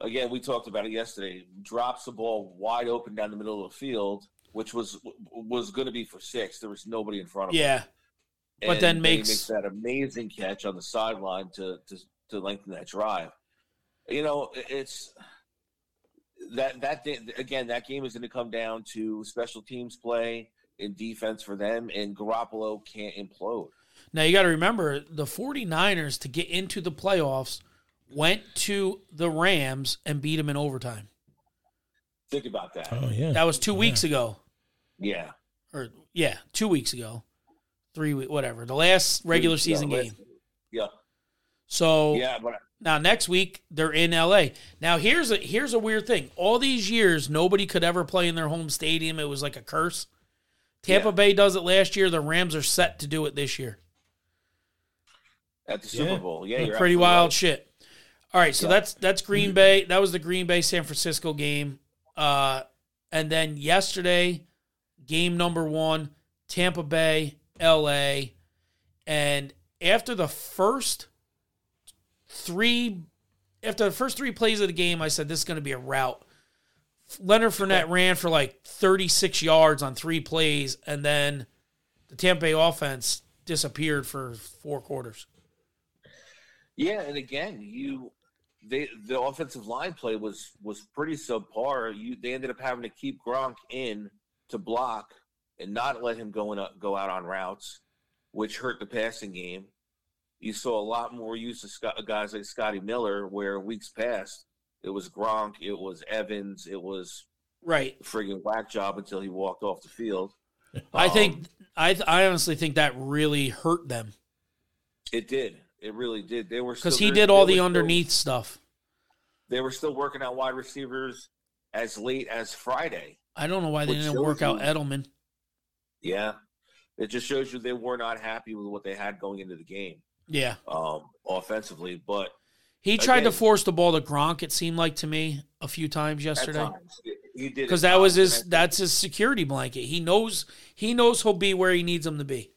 again, we talked about it yesterday, drops the ball wide open down the middle of the field, which was was going to be for six. There was nobody in front of him. Yeah. but then he makes- that amazing catch on the sideline to, to to lengthen that drive. You know, it's that that again. That game is going to come down to special teams play and defense for them, and Garoppolo can't implode. Now you got to remember the 49ers to get into the playoffs went to the Rams and beat them in overtime. Think about that. Oh yeah. That was 2 weeks ago. Yeah, Or yeah, 2 weeks ago. 3 week whatever. The last regular season Yeah, game. Yeah, So yeah, but Now next week they're in LA. Now here's a here's a weird thing. All these years nobody could ever play in their home stadium. It was like a curse. Tampa Yeah. Bay does it last year. The Rams are set to do it this year. at the Super Yeah. Bowl, yeah, you're Pretty wild right. shit. All right, so Yeah. that's that's Green Bay. That was the Green Bay San Francisco game. Uh and then yesterday, game number 1, Tampa Bay, LA. And after the first three after the first three plays of the game, I said this is going to be a rout. Leonard Fournette ran for like 36 yards on three plays, and then the Tampa Bay offense disappeared for four quarters. Yeah, and again, you they the offensive line play was was pretty subpar. You they ended up having to keep Gronk in to block and not let him go in, go out on routes, which hurt the passing game. You saw a lot more use of Scott, guys like Scotty Miller, where weeks past it was Gronk, it was Evans, it was Right. friggin' whack job until he walked off the field. I Um, think I I honestly think that really hurt them it did. It really did. They were because he did all the still- underneath stuff. They were still working out wide receivers as late as Friday. I don't know why they didn't work out Edelman. Yeah. It just shows you they were not happy with what they had going into the game Yeah, um, offensively. But he tried to force the ball to Gronk. It seemed like to me a few times yesterday. times, he did because that was his. That's his security blanket. He knows he knows he'll be where he needs him to be.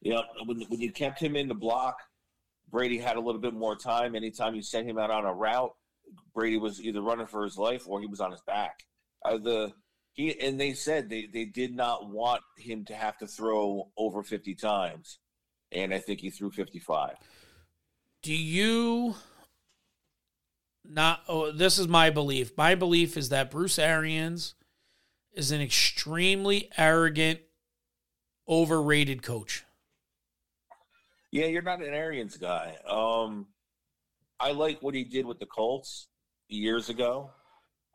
Yeah, when, when you kept him in the block, Brady had a little bit more time. Anytime you sent him out on a route, Brady was either running for his life or he was on his back. Uh, the he and they said they, they did not want him to have to throw over fifty times, and I think he threw fifty five. Do you not? Oh, this is my belief. My belief is that Bruce Arians is an extremely arrogant, overrated coach. Yeah, you're not an Arians guy. Um, I like what he did with the Colts years ago.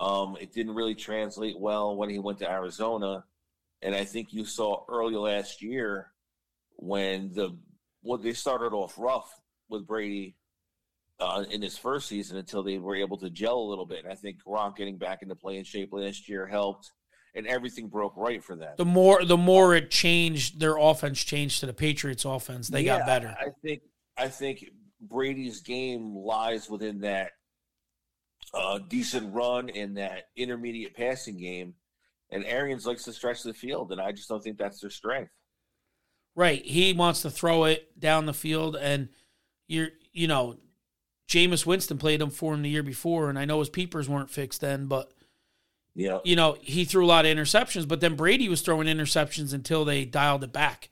Um, it didn't really translate well when he went to Arizona, and I think you saw early last year when the well they started off rough with Brady uh, in his first season until they were able to gel a little bit. And I think Gronk getting back into playing shape last year helped, and everything broke right for them. The more the more it changed, their offense changed to the Patriots' offense. They Yeah, got better. I think I think Brady's game lies within that uh, decent run and that intermediate passing game, and Arians likes to stretch the field, and I just don't think that's their strength. Right. He wants to throw it down the field and you're you know, Jameis Winston played him for him the year before, and I know his peepers weren't fixed then, but Yeah, you know, he threw a lot of interceptions, but then Brady was throwing interceptions until they dialed it back.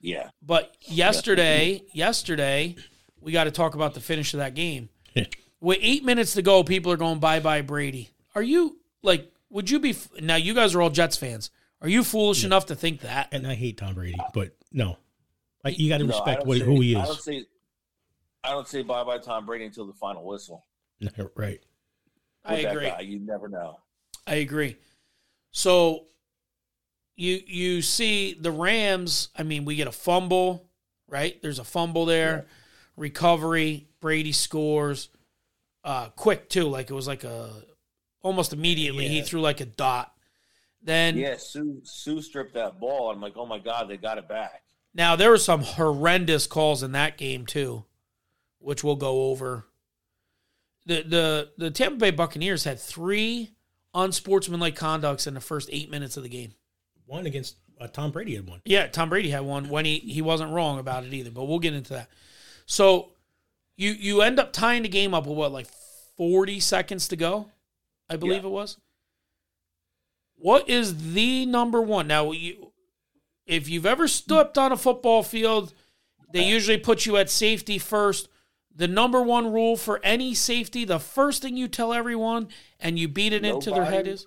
yeah, But yesterday, yesterday, we got to talk about the finish of that game. With eight minutes to go, people are going bye bye Brady. Are you like? Would you be now? You guys are all Jets fans. Are you foolish enough to think that? And I hate Tom Brady, but no, I, you got to No, respect what, say- who he is. I don't is. say I don't say bye bye Tom Brady until the final whistle. right. I With that agree. guy, you never know. I agree. So you you see the Rams. I mean, we get a fumble, right? There's a fumble there, recovery. Brady scores, uh, quick too. Like it was like a almost immediately. He threw like a dot. Then Yeah, Sue Sue stripped that ball. I'm like, oh my god, they got it back. now there were some horrendous calls in that game too, which we'll go over. The the the Tampa Bay Buccaneers had three unsportsmanlike conducts in the first eight minutes of the game. One against uh, Tom Brady had one. Yeah, Tom Brady had one when he he wasn't wrong about it either, but we'll get into that. So you you end up tying the game up with what like 40 seconds to go, I believe Yeah. it was. What is the number one? Now you if you've ever stepped on a football field, they usually put you at safety first. The number one rule for any safety, the first thing you tell everyone and you beat it into their head is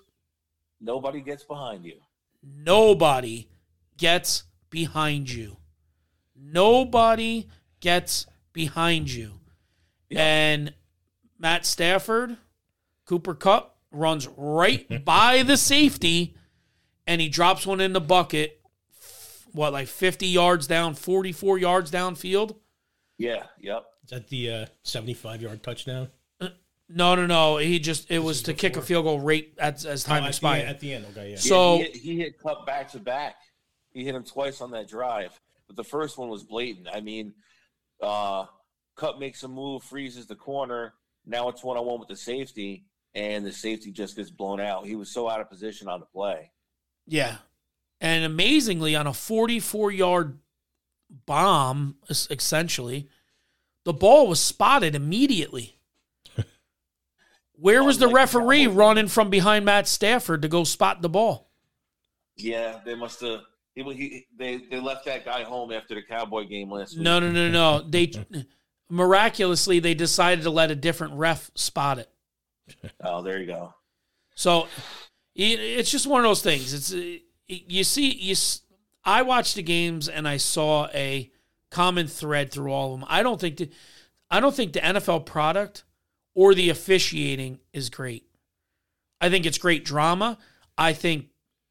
Nobody gets behind you. nobody gets behind you. Nobody gets behind you. And Matt Stafford, Cooper Kupp runs right by the safety and he drops one in the bucket. What, like 50 yards down, 44 yards downfield? Yeah, yep. Is that the uh, 75 yard touchdown? No, no, no. He just, it was is to kick a field goal right as, as time Oh, at the expired. end- At the end, okay, yeah. So- Yeah, he, hit, he hit Kupp back to back. He hit him twice on that drive, but the first one was blatant. I mean, uh, Kupp makes a move, freezes the corner. Now it's one on one with the safety, and the safety just gets blown out. He was so out of position on the play. Yeah. And amazingly, on a 44 yard bomb, essentially, the ball was spotted immediately. Where was the referee running from behind Matt Stafford to go spot the ball? Yeah, they must have. He, he, they they left that guy home after the Cowboy game last week. No, no, no, no. They miraculously they decided to let a different ref spot it. Oh, there you go. So it, it's just one of those things. It's you see you. I watched the games and I saw a common thread through all of them. I don't think the, I don't think the NFL product or the officiating is great. I think it's great drama. I think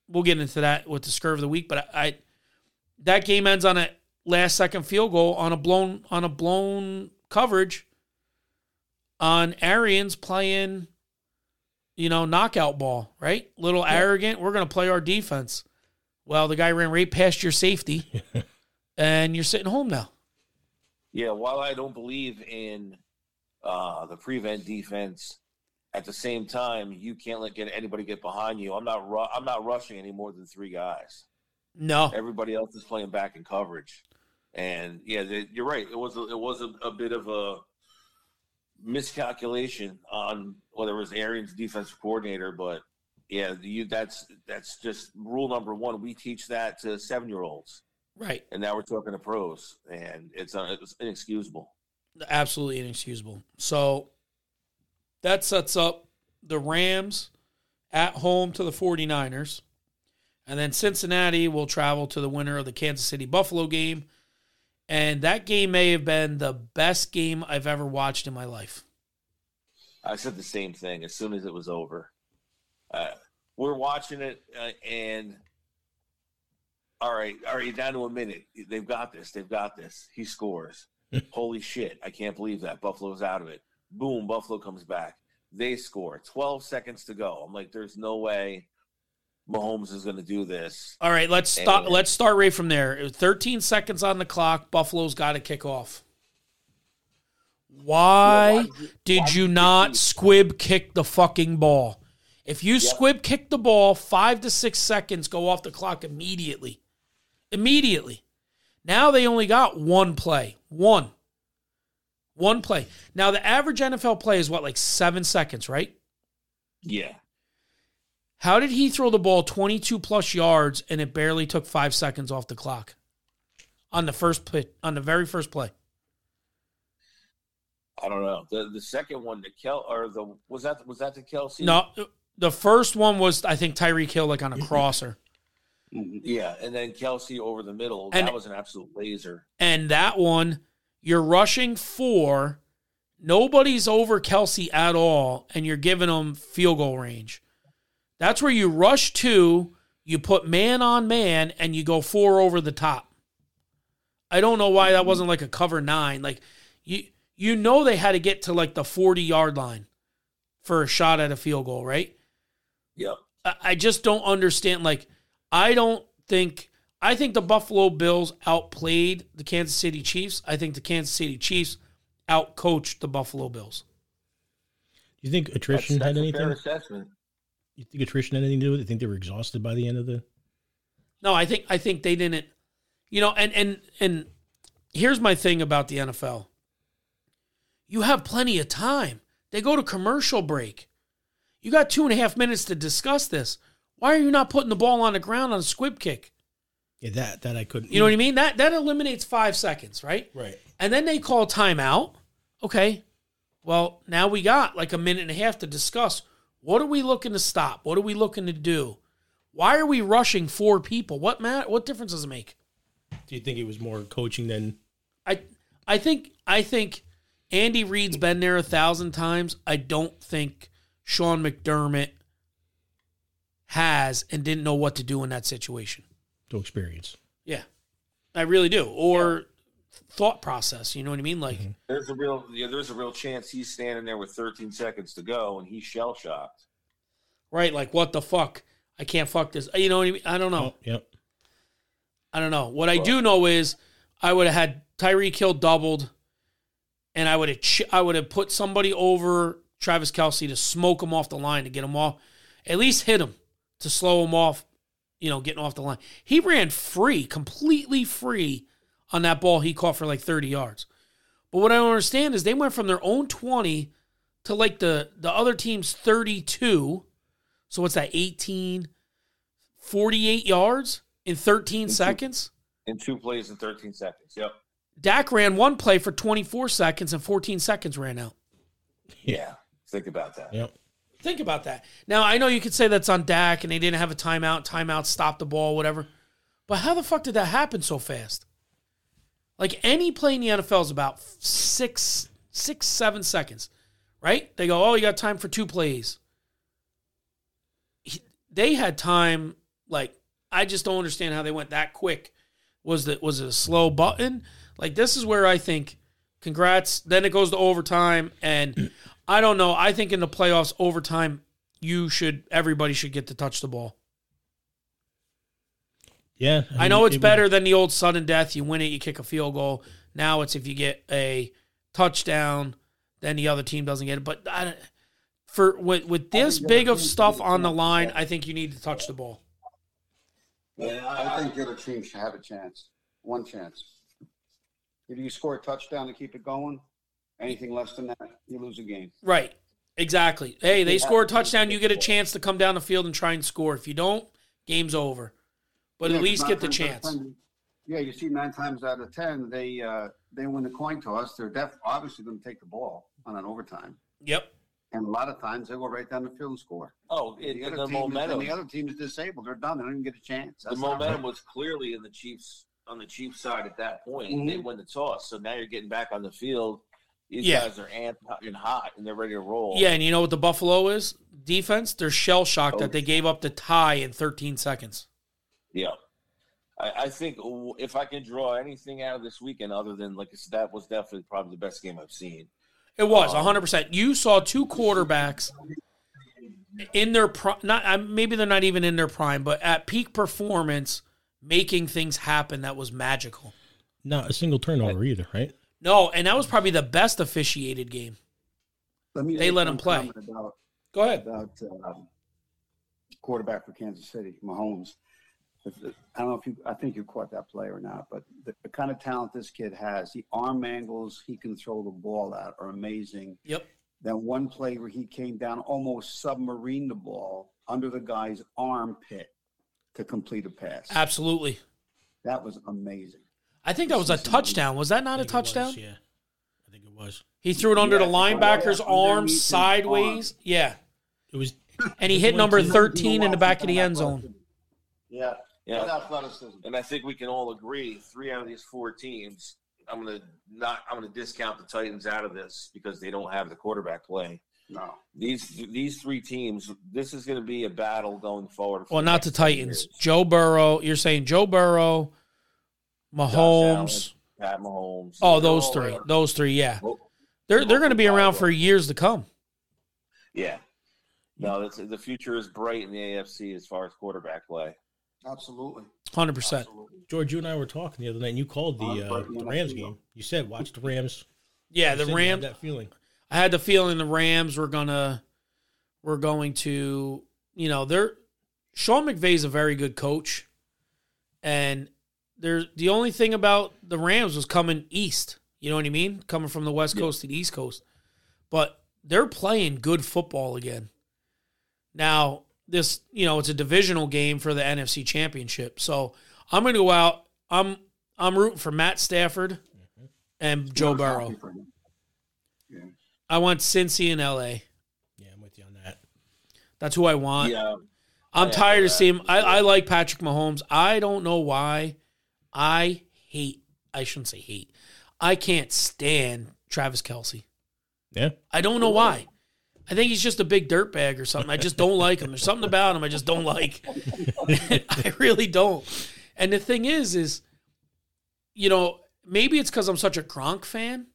we'll get into that with the scurve of the week, but I, I that game ends on a last second field goal on a blown on a blown coverage on Arians playing you know, knockout ball, right? Little arrogant. We're going to play our defense. Well, the guy ran right past your safety, and you're sitting home now. Yeah, while I don't believe in uh, the prevent defense, at the same time, you can't let get anybody get behind you. I'm not. Ru- I'm not rushing any more than three guys. No, Everybody else is playing back in coverage, and yeah, they, you're right. It was a, it was a, a bit of a miscalculation on whether it was Arians' defensive coordinator, but yeah, you that's that's just rule number one. We teach that to seven year olds, right. and now we're talking to pros, and it's uh, it's inexcusable. Absolutely inexcusable. So that sets up the Rams at home to the 49ers. And then Cincinnati will travel to the winner of the Kansas City Buffalo game. And that game may have been the best game I've ever watched in my life. I said the same thing as soon as it was over. Uh, we're watching it, uh, and all right, all right, down to a minute. They've got this. They've got this. He scores. Holy shit! I can't believe that Buffalo's out of it. Boom! Buffalo comes back. They score. Twelve seconds to go. I'm like, there's no way Mahomes is going to do this. All right, let's start. Let's start right from there. 13 seconds on the clock. Buffalo's got to kick off. Why Yeah, why did you- why did did you you not squib kick the fucking ball? If you squib kick the ball, five to six seconds go off the clock immediately. Immediately. Now they only got one play. One. One play. Now the average NFL play is what, like seven seconds, right? Yeah, How did he throw the ball 22 plus yards and it barely took five seconds off the clock on the first play, on the very first play? I don't know. The the second one, the Kel or the was that was that the Kelce? No, the first one was I think Tyreek Hill like on a mm-hmm. crosser, mm-hmm. Yeah, and then Kelce over the middle. And- that was an absolute laser. and that one you're rushing four, nobody's over Kelce at all, and you're giving them field goal range. That's where you rush two, you put man on man and you go four over the top. I don't know why that wasn't like a cover nine. Like you you know they had to get to like the 40 yard line for a shot at a field goal, right? Yep. I I just don't understand. Like, I don't think I think the Buffalo Bills outplayed the Kansas City Chiefs. I think the Kansas City Chiefs outcoached the Buffalo Bills. Do you think attrition that's had a anything? You think attrition had anything to do with it? You think they were exhausted by the end of the? No, I think I think they didn't. You know, and and and here's my thing about the NFL. You have plenty of time. They go to commercial break. You got two and a half minutes to discuss this. Why are you not putting the ball on the ground on a squib kick? Yeah, that that I couldn't. You know what I mean? That that eliminates five seconds, right? Right. And then they call timeout. Okay. Well, now we got like a minute and a half to discuss. What are we looking to stop? What are we looking to do? Why are we rushing four people? What matter? What difference does it make? Do you think it was more coaching than? I I think I think Andy Reid's been there a thousand times. I don't think Sean McDermott has and didn't know what to do in that situation. to experience. Yeah. I really do. Or thought process, you know what I mean? Like mm-hmm. There's a real yeah, there's a real chance he's standing there with 13 seconds to go and he's shell shocked. right, like what the fuck? I can't fuck this. You know what I mean? I don't know. Oh, yep. I don't know. What I do know is I would have had Tyreek Hill doubled, and I would have ch- I would have put somebody over Travis Kelce to smoke him off the line to get him off, at least hit him to slow him off. You know, getting off the line. He ran free, completely free on that ball he caught for like thirty yards. But what I don't understand is they went from their own twenty to like the the other team's thirty two. So what's that? 18, 48 yards in 13 seconds? In two plays in 13 seconds. Yep. Dak ran one play for 24 seconds and 14 seconds ran out. Yeah. Think about that. Yep. Think about that. Now, I know you could say that's on Dak and they didn't have a timeout, timeout stopped the ball, whatever. But how the fuck did that happen so fast? Like any play in the NFL is about six, six, seven seconds, right? They go, oh, you got time for two plays. He- They had time, like, I just don't understand how they went that quick. Was that was it a slow button? Like this is where I think congrats. Then it goes to overtime and I don't know. I think in the playoffs overtime you should everybody should get to touch the ball. Yeah. I mean, know it's it was- better than the old sudden death. You win it, you kick a field goal. Now it's if you get a touchdown, then the other team doesn't get it. But I, for with with this think big of stuff on the line. I think you need to touch the ball. Yeah, I think the other team should have a chance. One chance. If you score a touchdown to keep it going, anything less than that, you lose a game. Right. Exactly. Hey, they Yeah. score a touchdown, you get a chance to come down the field and try and score. If you don't, game's over. But Yeah, at least get the times out of chance. 10, Yeah, you see, nine times out of ten, they uh, they win the coin toss. They're def- obviously going to take the ball on an overtime, Yep. and a lot of times they go right down the field and score. Oh, it, The and other, the team is, and the other team is disabled. They're done. They don't even get a chance. the That's not momentum right. was clearly in the Chiefs on the Chiefs side at that point. Mhm. They win the toss, so now you're getting back on the field. These Yeah. guys are amped and hot, and they're ready to roll. Yeah, and you know what the Buffalo is? Defense, they're shell shocked Oh. that they gave up the tie in 13 seconds. Yeah. I, I think if I can draw anything out of this weekend, other than like I said, that was definitely probably the best game I've seen. It was Um, 100%. You saw two quarterbacks in their prime, not maybe they're not even in their prime, but at peak performance making things happen that was magical. Not a single turnover either, right? No, and that was probably the best officiated game. Let me they let one him play. About, Go ahead. about um, quarterback for Kansas City, Mahomes. If- I don't know if you, I think you caught that play or not, but the, the kind of talent this kid has, the arm angles he can throw the ball out are amazing. Yep. That one play where he came down, almost submarine the ball under the guy's armpit to complete a pass. Absolutely. That was amazing. I think that was a touchdown. Was that not a think it was, touchdown? yeah. I think it was. He threw it under Yeah, the linebacker's yeah, arm underneath his sideways. Yeah. It was. And he hit number 13 in the back of the end zone. Yeah. Yeah. That athleticism. And I think we can all agree three out of these four teams. I'm gonna not. I'm gonna discount the Titans out of this because they don't have the quarterback play. No. These these three teams, this is going to be a battle going forward. for Well, not the Titans. years. Joe Burrow. You're saying Joe Burrow, Mahomes. Pat Mahomes. Oh, those three. there. Those three. Yeah, Oh, they're they're going to be around for for years to come. Yeah. No, that's, the future is bright in the AFC as far as quarterback play. Absolutely. Hundred percent. Absolutely. George, you and I were talking the other night, and you called the uh, the Rams game. You said watch the Rams. Yeah, You the said you had Rams. that feeling. I had the feeling the Rams were gonna were going to, you know, they're Sean McVay's a very good coach, and there's the only thing about the Rams was coming east. You know what I mean? Coming from the West Coast to the East Coast, but they're playing good football again. Now, this you know it's a divisional game for the NFC Championship, so I'm going to go out. I'm I'm rooting for Matt Stafford mm-hmm. and Joe I'm Burrow. happy for him. Yeah. I want Cincy in LA. Yeah, I'm with you on that. That's who I want. Yeah. I'm I tired echo of that. seeing. I, I like Patrick Mahomes. I don't know why. I hate. I shouldn't say hate. I can't stand Travis Kelce. Yeah, I don't know why. I think he's just a big dirtbag or something. I just don't like him. There's something about him I just don't like. I really don't. And the thing is, is you know maybe it's because I'm such a Gronk fan.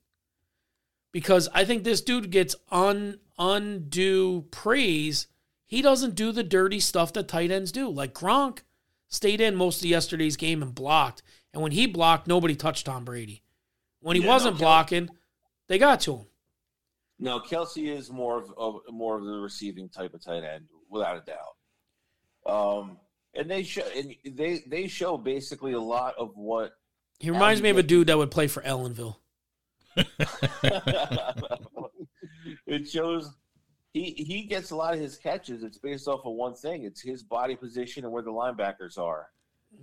Because I think this dude gets un undue praise. He doesn't do the dirty stuff that tight ends do. Like Gronk stayed in most of yesterday's game and blocked. And when he blocked, nobody touched Tom Brady. When he Yeah, wasn't Kel- blocking, they got to him. No, Kelce is more of, of more of the receiving type of tight end, without a doubt. Um, and they show and they they show basically a lot of what He reminds me of a dude that would play for Ellenville. it shows he he gets a lot of his catches. It's based off of one thing. It's his body position and where the linebackers are.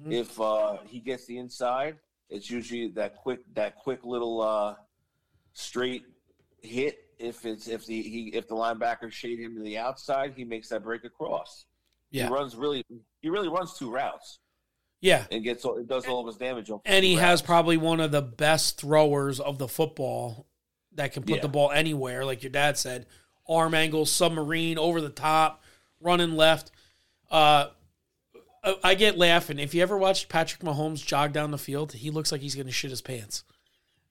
Mhm. If uh, he gets the inside, it's usually that quick that quick little uh, straight hit. If it's if the he if the linebacker shade him to the outside, he makes that break across. Yeah. He runs really he really runs two routes Yeah. and gets all, does all of his damage on And he has probably one of the best throwers of the football that can put Yeah. the ball anywhere, like your dad said. Arm angle, submarine, over the top, running left. Uh, I- I get laughing. If you ever watched Patrick Mahomes jog down the field, he looks like he's going to shit his pants.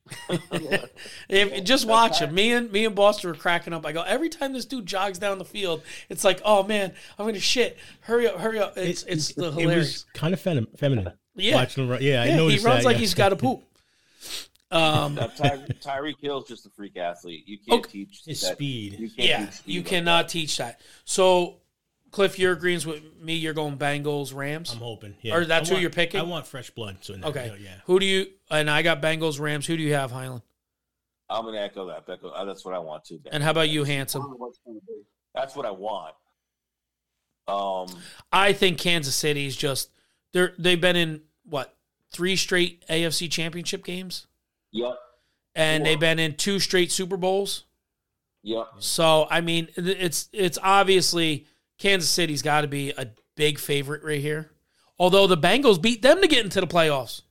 if just watch him. Me and me and Boston were cracking up. I go every time this dude jogs down the field, it's like, oh man, I'm gonna shit. Hurry up, hurry up. It's it's the It hilarious. was kind of fem- feminine. Yeah. Watching him run. Yeah, I Yeah, he runs that, like yeah. he's got to poop. Um, Now, Ty- Tyreek Hill's just a freak athlete. You can't Okay. teach His that- speed. You can't yeah, teach speed you like cannot that. teach that. So, Cliff, you're agrees with me. You're going Bengals, Rams. I'm hoping. Yeah. Or that's I who want- you're picking? I want fresh blood. So no, okay. no, yeah. Who do you? And I got Bengals, Rams. Who do you have, Highland? I'm gonna echo that. Echo, uh, that's what I want to. And how about you, I Handsome? know what's gonna be. That's what I want. Um, I think Kansas City's just they're they've been in what three straight AFC Championship games, yep, and Four. they've been in two straight Super Bowls. yep. So I mean, it's it's obviously Kansas City's got to be a big favorite right here. Although the Bengals beat them to get into the playoffs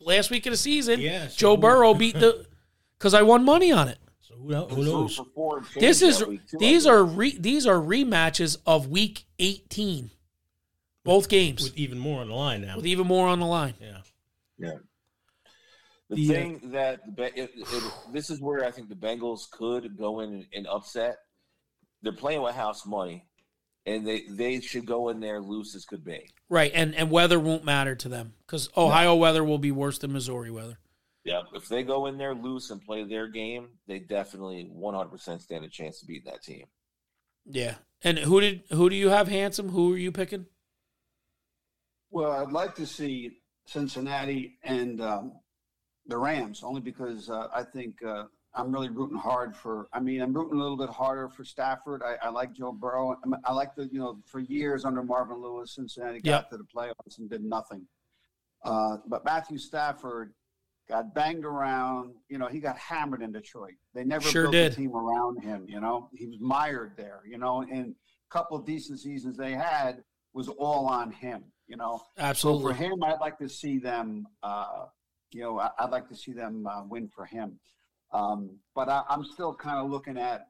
last week of the season. Yeah, so Joe who- Burrow beat the because I won money on it. So who, who knows? for four and change This is that week, too, I these are re, these are rematches of Week 18, both games With even more on the line now. with even more on the line. yeah. the the, uh, thing that the, Be- it, it, this is where I think the Bengals could go in and, and upset. They're playing with house money, and they they should go in there loose as could be. Right, and and weather won't matter to them because Ohio weather will be worse than Missouri weather. Yeah, if they go in there loose and play their game, they definitely 100% stand a chance to beat that team. Yeah, and who did who do you have, handsome? Who are you picking? Well, I'd like to see Cincinnati and um, the Rams, only because uh, I think uh, I'm really rooting hard for. I mean, I'm rooting a little bit harder for Stafford. I, I like Joe Burrow. I, like the you know for years under Marvin Lewis, Cincinnati got Yep. to the playoffs and did nothing. Uh, but Matthew Stafford got banged around. You know, he got hammered in Detroit. They never Sure built did. a team around him. You know, he was mired there. You know, and a couple of decent seasons they had was all on him. You know, so for him, I'd like to see them. Uh, you know, I'd like to see them uh, win for him. Um, but I, I'm still kind of looking at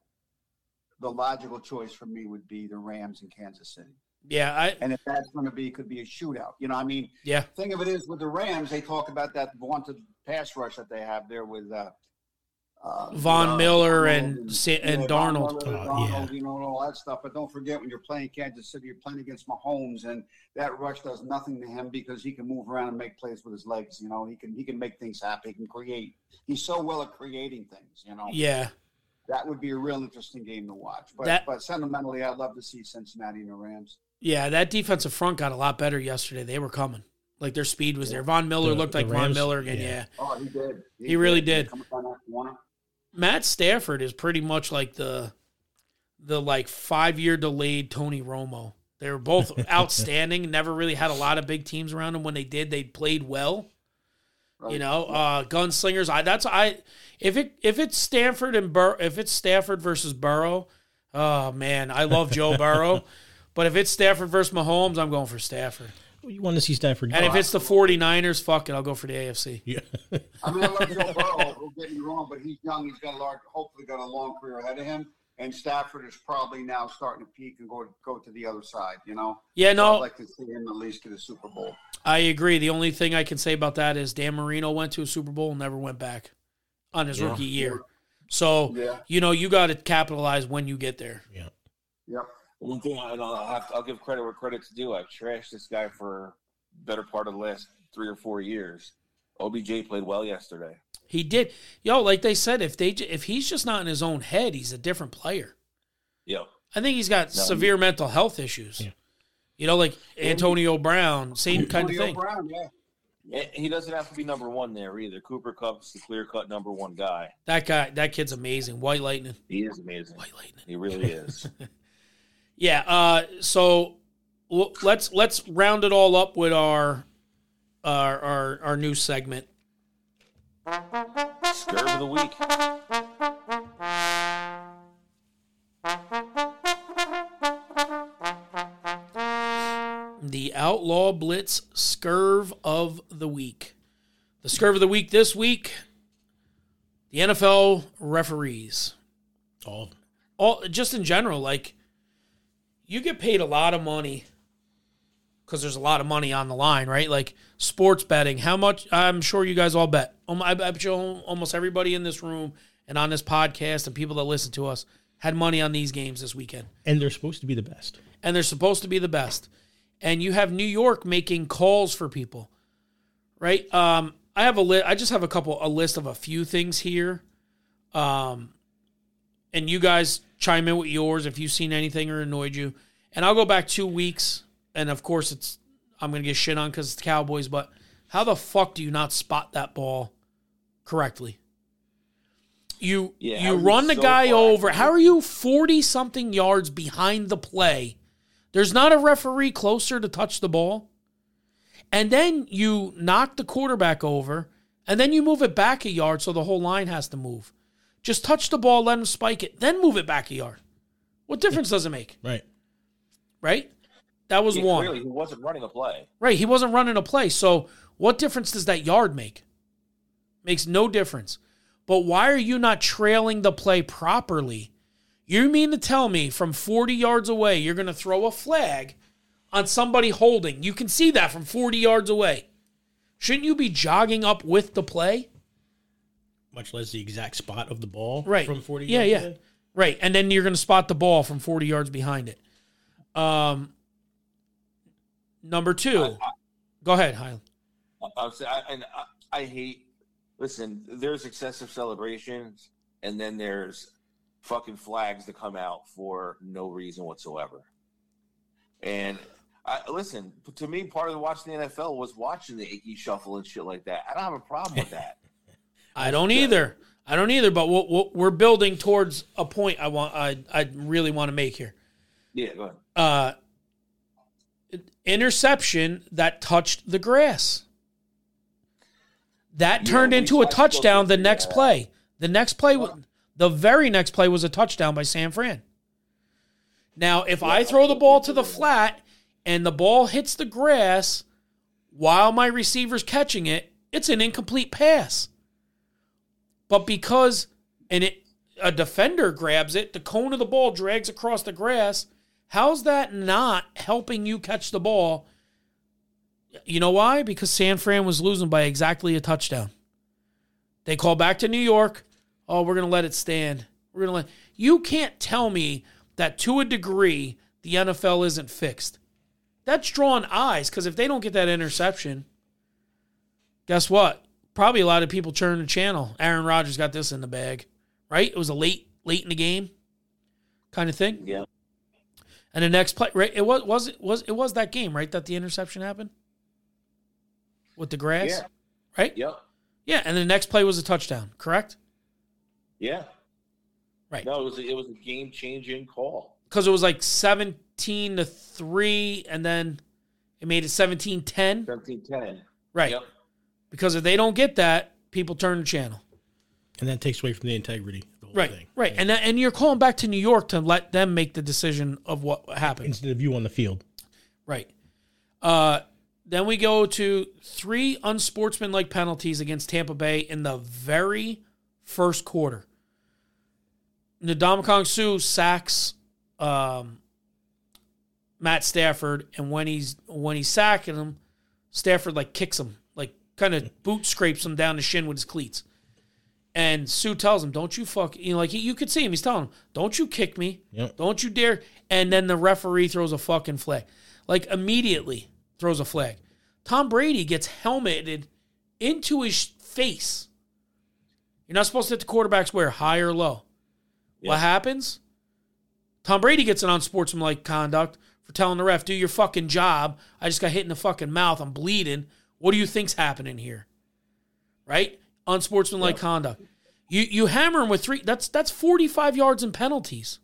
the logical choice for me would be the Rams in Kansas City. Yeah, I And if that's going to be, could be a shootout. You know, I mean, yeah. thing of it is with the Rams, they talk about that vaunted pass rush that they have there with uh, uh, Von uh, Miller Donald and Sa- and Von Donald. Miller, Oh, Donald, yeah. you know, and all that stuff. But don't forget when you're playing Kansas City, you're playing against Mahomes, and that rush does nothing to him because he can move around and make plays with his legs. You know, he can he can make things happen. He can create. He's so well at creating things. You know, Yeah. that would be a real interesting game to watch. But That- but sentimentally, I'd love to see Cincinnati and the Rams. Yeah, that defensive front got a lot better yesterday. They were coming. Like their speed was there. Von Miller The- looked the like Von Miller again, Yeah. yeah. Oh, he did. He really did. Coming down that corner. Matt Stafford is pretty much like the the like five year delayed Tony Romo. They were both outstanding. Never really had a lot of big teams around them. When they did, they played well. You know, uh, gunslingers. I that's I if it if it's Stanford and Bur if it's Stafford versus Burrow, oh man, I love Joe Burrow. But if it's Stafford versus Mahomes, I'm going for Stafford. You want to see Stafford? And if it's the 49ers, fuck it, I'll go for the AFC. yeah. I mean, I love Joe Burrow. Don't get me wrong, but he's young. He's got a large, hopefully got a long career ahead of him. And Stafford is probably now starting to peak and go go to the other side. You know. Yeah, So no, I'd like to see him at least get a Super Bowl. I agree. The only thing I can say about that is Dan Marino went to a Super Bowl and never went back on his Yeah. rookie year. So, Yeah. you know, you got to capitalize when you get there. yeah. Yep. One thing I, I'll, have I'll give credit where credit's due. I've trashed this guy for better part of the last three or four years. OBJ played well yesterday. He did. Yo, like they said, if they if he's just not in his own head, he's a different player. Yep. I think he's got No, severe mental health issues. Yeah. You know, like Antonio Brown, same kind of thing. Brown, yeah. And he doesn't have to be number one there either. Cooper Kupp's the clear cut number one guy. That guy, that kid's amazing. White Lightning. He is amazing. White Lightning. He really is. Yeah. Uh, so l- let's let's round it all up with our our our, our new segment. Scurv of the week. The Outlaw Blitz Scurv of the Week. The Scurv of the Week this week, the NFL referees. All of them. All just in general, like you get paid a lot of money because there's a lot of money on the line, right? Like sports betting. How much? I'm sure you guys all bet. Um, I bet you almost everybody in this room and on this podcast and people that listen to us had money on these games this weekend. And they're supposed to be the best. and they're supposed to be the best. And you have New York making calls for people, right? Um, I have a list. I just have a couple a list of a few things here, um, and you guys chime in with yours if you've seen anything or annoyed you. And I'll go back two weeks, and of course it's I'm gonna get shit on because it's the Cowboys. But how the fuck do you not spot that ball correctly? You Yeah, you how are you run the so guy far over. How are you forty something yards behind the play? There's not a referee closer to touch the ball. And then you knock the quarterback over, and then you move it back a yard so the whole line has to move. Just touch the ball, let him spike it, then move it back a yard. What difference does it make? Right. Right? That was Yeah, one. Clearly, he wasn't running a play. Right. He wasn't running a play. So what difference does that yard make? Makes no difference. But why are you not trailing the play properly? You mean to tell me from 40 yards away you're going to throw a flag on somebody holding? You can see that from 40 yards away. Shouldn't you be jogging up with the play? Much less the exact spot of the ball. Right. From 40 Yeah, yards yeah. away. Right. And then you're going to spot the ball from 40 yards behind it. Um, number two. Go ahead, Highland. I, was- I, and I, I hate. Listen, there's excessive celebrations, and then there's fucking flags that come out for no reason whatsoever. And I, listen, to me, part of watching the NFL was watching the Ickey shuffle and shit like that. I don't have a problem with that. I don't either. I don't either. But we'll, we'll, we're building towards a point I want. I I really want to make here. yeah, go ahead. Uh, interception that touched the grass. That Yeah, turned into a tried to go touchdown. The next that. play. The next play. wa- The very next play was a touchdown by San Fran. Now, if I throw the ball to the flat and the ball hits the grass while my receiver's catching it, it's an incomplete pass. But because and it a defender grabs it, the cone of the ball drags across the grass. How's that not helping you catch the ball? You know why? Because San Fran was losing by exactly a touchdown. They call back to New York. Oh, we're going to let it stand. We're going to let You can't tell me that to a degree the NFL isn't fixed. That's drawing eyes because if they don't get that interception, guess what? Probably a lot of people turn the channel. Aaron Rodgers got this in the bag, right? It was a late, late in the game kind of thing. Yeah. And the next play, right? It was was it was it was that game, right? That the interception happened with the grass, Yeah. right? Yep. Yeah, and the next play was a touchdown, correct? Yeah. Right. No, it was a, it was a game changing call. Because it was like seventeen to three, and then it made it 17-10. 17-10. Right. Yep. Because if they don't get that, people turn the channel. and that takes away from the integrity of the whole Right. thing. Right. And that, and you're calling back to New York to let them make the decision of what happened. Instead of you on the field. Right. Uh, then we go to three unsportsmanlike penalties against Tampa Bay in the very first quarter. Ndamukong Suh sacks um, Matt Stafford, and when he's when he's sacking him, Stafford like kicks him, kind of boot scrapes him down the shin with his cleats. And Suh tells him, "Don't you fuck," you know, like you could see him. He's telling him, "Don't you kick me? Yep. Don't you dare!" And then the referee throws a fucking flag, like immediately throws a flag. Tom Brady gets helmeted into his face. You're not supposed to hit the quarterback square, high or low. What happens? Tom Brady gets an unsportsmanlike conduct for telling the ref, "Do your fucking job." I just got hit in the fucking mouth. I'm bleeding. What do you think's happening here? Right? Unsportsmanlike conduct. You you hammer him with three. That's that's 45 yards in penalties.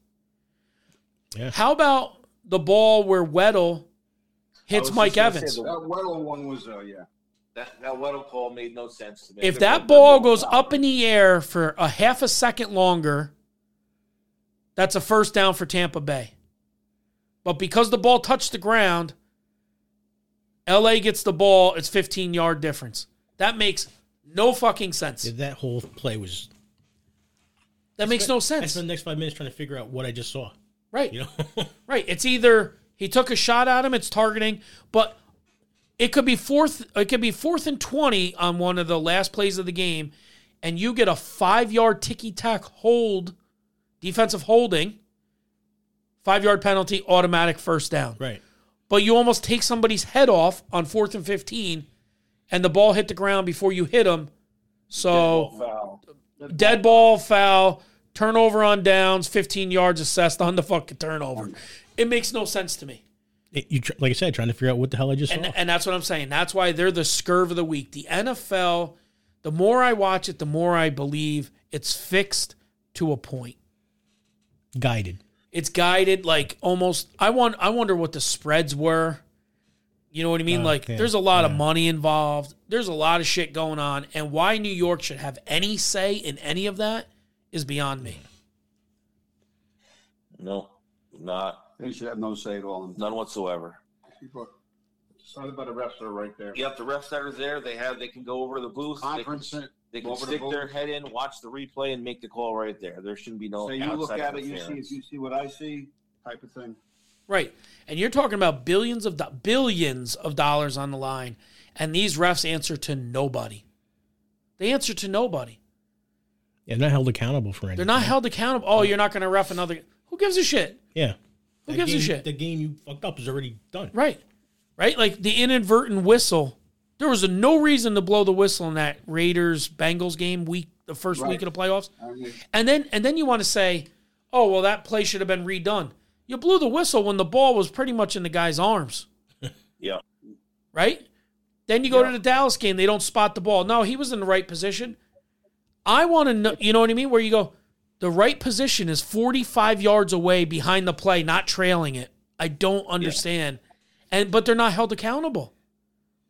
Yeah. How about the ball where Weddle hits was Mike just gonna say Evans? That Weddle one was, uh, yeah. That that Weddle call made no sense to me. If The- that the- ball the- goes up in the air for a half a second longer, that's a first down for Tampa Bay. But because the ball touched the ground, LA gets the ball, it's 15 yard difference. That makes no fucking sense. That whole play was. That makes no sense. I spent the next five minutes trying to figure out what I just saw. Right. You know, Right. It's either he took a shot at him, it's targeting, but it could be fourth it could be fourth and twenty on one of the last plays of the game, and you get a five yard ticky tack hold, defensive holding, five yard penalty, automatic first down. right? But you almost take somebody's head off on fourth and fifteen, and the ball hit the ground before you hit him. So foul. dead ball foul, turnover on downs, 15 yards assessed on the fucking turnover. It makes no sense to me. It- you tr- like I said, trying to figure out what the hell I just And saw. and that's what I'm saying. That's why they're the scurv of the week. The NFL, the more I watch it, the more I believe it's fixed to a point. Guided. It's guided like almost I want I wonder what the spreads were. You know what I mean? Uh, like yeah, there's a lot of money involved. There's a lot of shit going on and why New York should have any say in any of that is beyond me. No, not They should have no say at all. none whatsoever. Something about the refs are right there. Yep, the refs that are there, they have they can go over to the booth. They can, Conference, uh, they can over the stick their head in, watch the replay, and make the call right there. There shouldn't be no. So you look at it, you see, if you see what I see, type of thing. Right. And you're talking about billions of do- billions of dollars on the line and these refs answer to nobody. They answer to nobody. Yeah, they're not held accountable for anything. They're not held accountable. Oh, you're not going to ref another Who gives a shit? Yeah. Who That gives a shit? The game you fucked up is already done. Right. Right? Like the inadvertent whistle. There was a, no reason to blow the whistle in that Raiders Bengals game week the first Right. week of the playoffs. I And then and then you want to say, "Oh, well that play should have been redone." You blew the whistle when the ball was pretty much in the guy's arms. Yeah, right? Then you go to the Dallas game, they don't spot the ball. No, he was in the right position. I want to know, you know what I mean? Where you go, the right position is 45 yards away behind the play, not trailing it. I don't understand. And but they're not held accountable.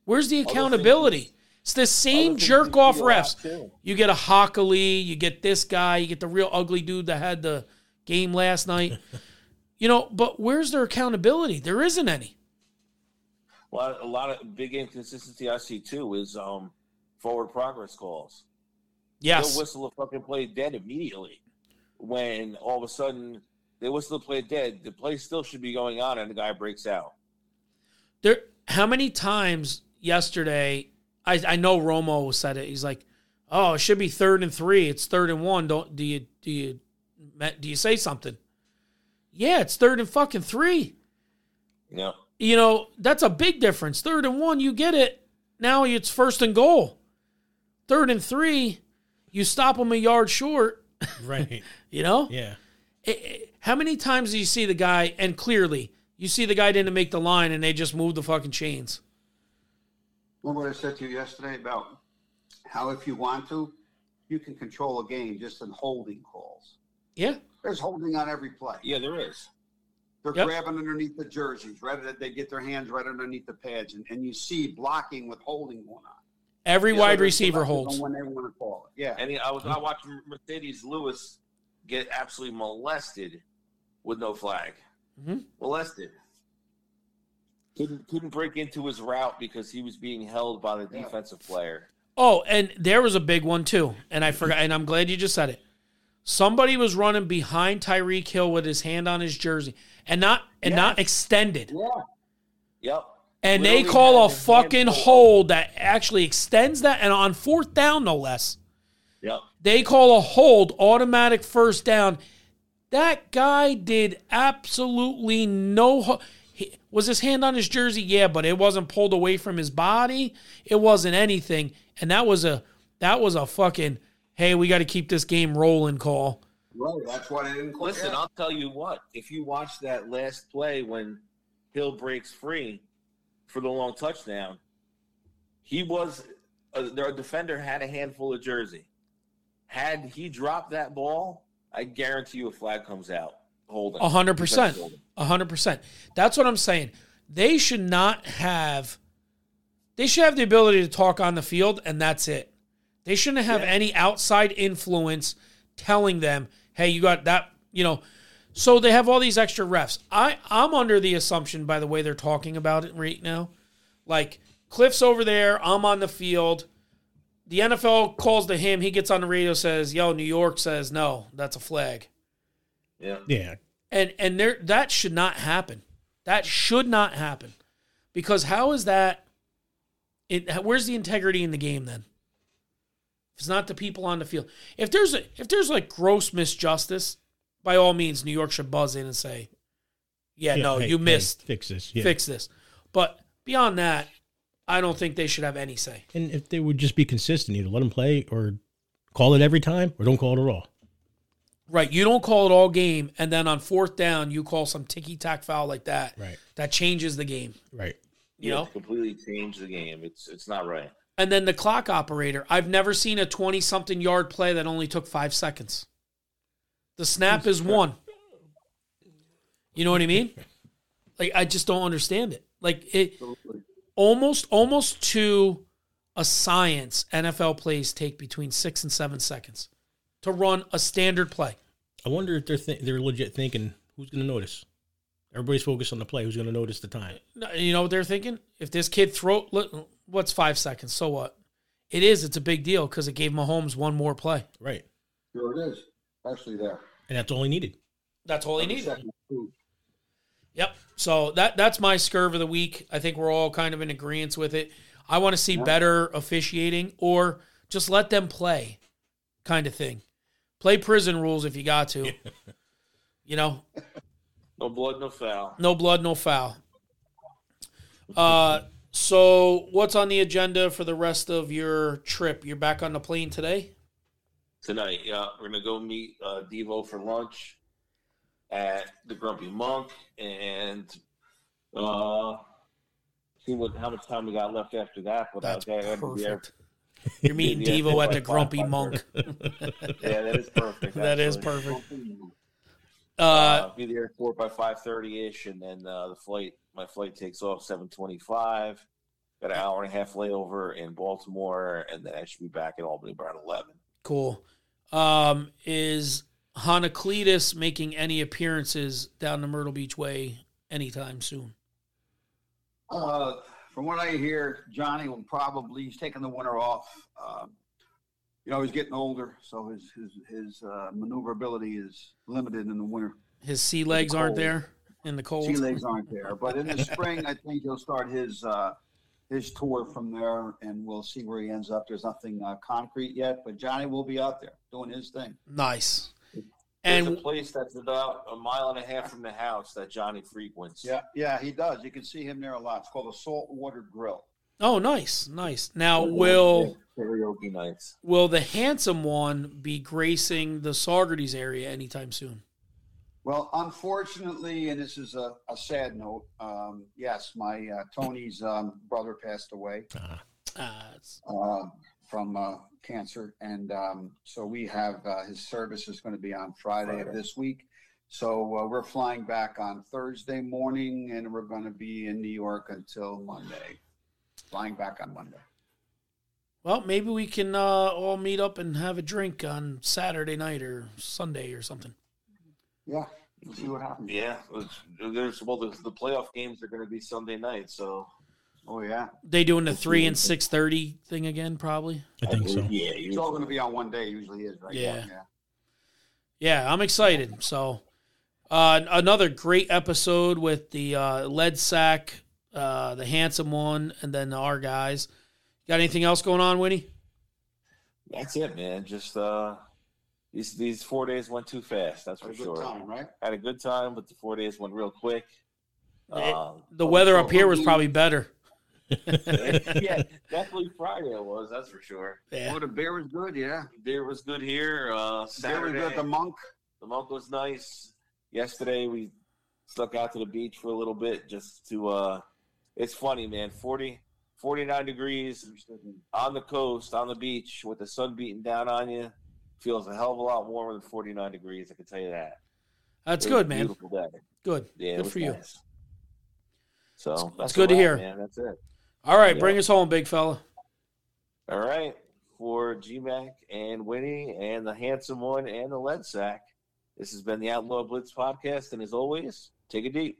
Where's the accountability? It's the same jerk off refs. You get a Hockley, you get this guy, you get the real ugly dude that had the game last night. you know, but where's their accountability? There isn't any. Well, a lot of big inconsistency I see too is um forward progress calls. Yes. They'll whistle a fucking play dead immediately. when all of a sudden they whistle the play dead. The play still should be going on, and the guy breaks out. There, how many times yesterday? I I know Romo said it. He's like, "Oh, it should be third and three. It's third and one. Don't do you do you do you say something?" Yeah, it's third and fucking three. Yeah. You know that's a big difference. Third and one, you get it. Now it's first and goal. Third and three, you stop them a yard short. Right. You know. Yeah. It- it- how many times do you see the guy and clearly you see the guy didn't make the line and they just moved the fucking chains? Remember what I said to you yesterday about how if you want to, you can control a game just in holding calls. Yeah. There's holding on every play. Yeah, there is. They're Yep. grabbing underneath the jerseys, right? They get their hands right underneath the pads, and, and you see blocking with holding going on. Every Yeah, wide So receiver holds. when they want to call it. Yeah. And I was I watched Marcedes Lewis get absolutely molested with no flag. Mhm. Molested. Couldn't couldn't break into his route because he was being held by the Yeah. defensive player. Oh, and there was a big one too. And I forgot and I'm glad you just said it. Somebody was running behind Tyreek Hill with his hand on his jersey and not and not extended. Yeah. Yep. And they call a had his hand fucking hold that actually extends that and on fourth down no less. Yep. They call a hold, automatic first down. That guy did absolutely no. ho- He, was his hand on his jersey? Yeah, but it wasn't pulled away from his body. It wasn't anything, and that was a that was a fucking hey, we got to keep this game rolling call. Right. That's why they didn't Listen, yeah. I'll tell you what. If you watch that last play when Hill breaks free for the long touchdown, he was uh, their defender had a handful of jersey. Had he dropped that ball, I guarantee you a flag comes out. Holding A hundred percent. Defensive holding. A hundred percent. That's what I'm saying. They should not have. They should have the ability to talk on the field, and that's it. They shouldn't have Yeah. any outside influence telling them, "Hey, you got that." You know. So they have all these extra refs. I I'm under the assumption, by the way they're talking about it right now, like Cliff's over there, I'm on the field. The NFL calls to him. He gets on the radio, says, "Yo, New York says no, that's a flag." Yeah. Yeah. And and there that should not happen. That should not happen, because how is that? It where's the integrity in the game then? If it's not the people on the field, if there's a if there's like gross misjustice, by all means, New York should buzz in and say, "Yeah, Yeah, no, hey, you hey, missed. fix this. Yeah. Fix this." But beyond that, I don't think they should have any say. And if they would just be consistent, either let them play or call it every time or don't call it at all. Right? You don't call it all game, and then on fourth down, you call some ticky tack foul like that. Right. That changes the game. Right. You Yeah, know. completely change the game. It's it's not right. And then the clock operator. I've never seen a 20 something yard play that only took five seconds. The snap is one. You know what I mean? Like, I just don't understand it. Like, it almost, almost to a science, NFL plays take between six and seven seconds to run a standard play. I wonder if they're th- they're legit thinking who's going to notice. Everybody's focused on the play. Who's going to notice the time? You know what they're thinking? If this kid throw, look, what's five seconds? So what? It is. It's a big deal because it gave Mahomes one more play. Right. Sure it is. Especially there. And that's all he needed. That's all he needed. Yep. So that that's my scurv of the week. I think we're all kind of in agreement with it. I want to see better officiating or just let them play, kind of thing. Play prison rules if you got to. You know, No blood, no foul. no blood, no foul. Uh, so what's on the agenda for the rest of your trip? You're back on the plane today. tonight. Yeah, we're gonna go meet uh, Devo for lunch at the Grumpy Monk and uh, see what how much time we got left after that. But That's I gotta be there. perfect. You're meeting Yeah. Devo at the Grumpy Monk. Yeah, that is perfect. That is actually. perfect. Uh, Uh, be there four by five thirty ish, and then uh, the flight. My flight takes off seven twenty five. Got an hour and a half layover in Baltimore, and then I should be back in Albany by around eleven. Cool. Um, is Honocletus making any appearances down the Myrtle Beach Way anytime soon? Uh, from what I hear, Johnny will probably he's taking the winter off. Um, you know, he's getting older, so his his his uh, maneuverability is limited in the winter. His sea legs aren't there in the cold. Sea legs aren't there, but in the spring, I think he'll start his uh, his tour from there, and we'll see where he ends up. There's nothing uh, concrete yet, but Johnny will be out there doing his thing. Nice. There's And a place that's about a mile and a half from the house that Johnny frequents. Yeah, yeah, he does. You can see him there a lot. It's called the saltwater grill. oh, nice, nice. Now will karaoke nights. will the handsome one be gracing the Saugerties area anytime soon? Well, unfortunately, and this is a, a sad note. Um, yes, my uh, Tony's um, brother passed away Uh, uh, from uh, cancer, and um, so we have uh, his service is going to be on Friday of this week. So uh, we're flying back on Thursday morning, and we're going to be in New York until Monday. Flying back on Monday. well, maybe we can uh, all meet up and have a drink on Saturday night or Sunday or something. Yeah, we'll see what happens. Yeah, there's well, the, the playoff games are going to be Sunday night, so Oh yeah, They doing the three and six thirty thing again, probably. I think so. Yeah, it's all going to be on one day. Usually is, right? Yeah. yeah. Yeah, I'm excited. So, uh, another great episode with the uh, lead sack, uh, the handsome one, and then our guys. Got anything else going on, Winnie? that's it, man. Just uh, these these four days went too fast. That's for Had a good sure. time, right? Had a good time, but the four days went real quick. It- Uh, The weather up here was probably better. Yeah, definitely Friday it was. That's for sure. Yeah. Oh, the beer was good. Yeah, Beer was good here. Uh, beer was good. The monk. the monk was nice. Yesterday we stuck out to the beach for a little bit just to. uh It's funny, man. 40, 49 degrees on the coast, on the beach, with the sun beating down on you. Feels a hell of a lot warmer than 49 degrees. I can tell you that. That's It was a good, man. Beautiful day. Good. Yeah, good was for you. So It's- that's good to hear. man. That's it. All right, Yeah. bring us home, big fella. All right. For GMAC and Winnie and the handsome one and the lead sack. This has been the Outlaw Blitz podcast. And as always, take it deep.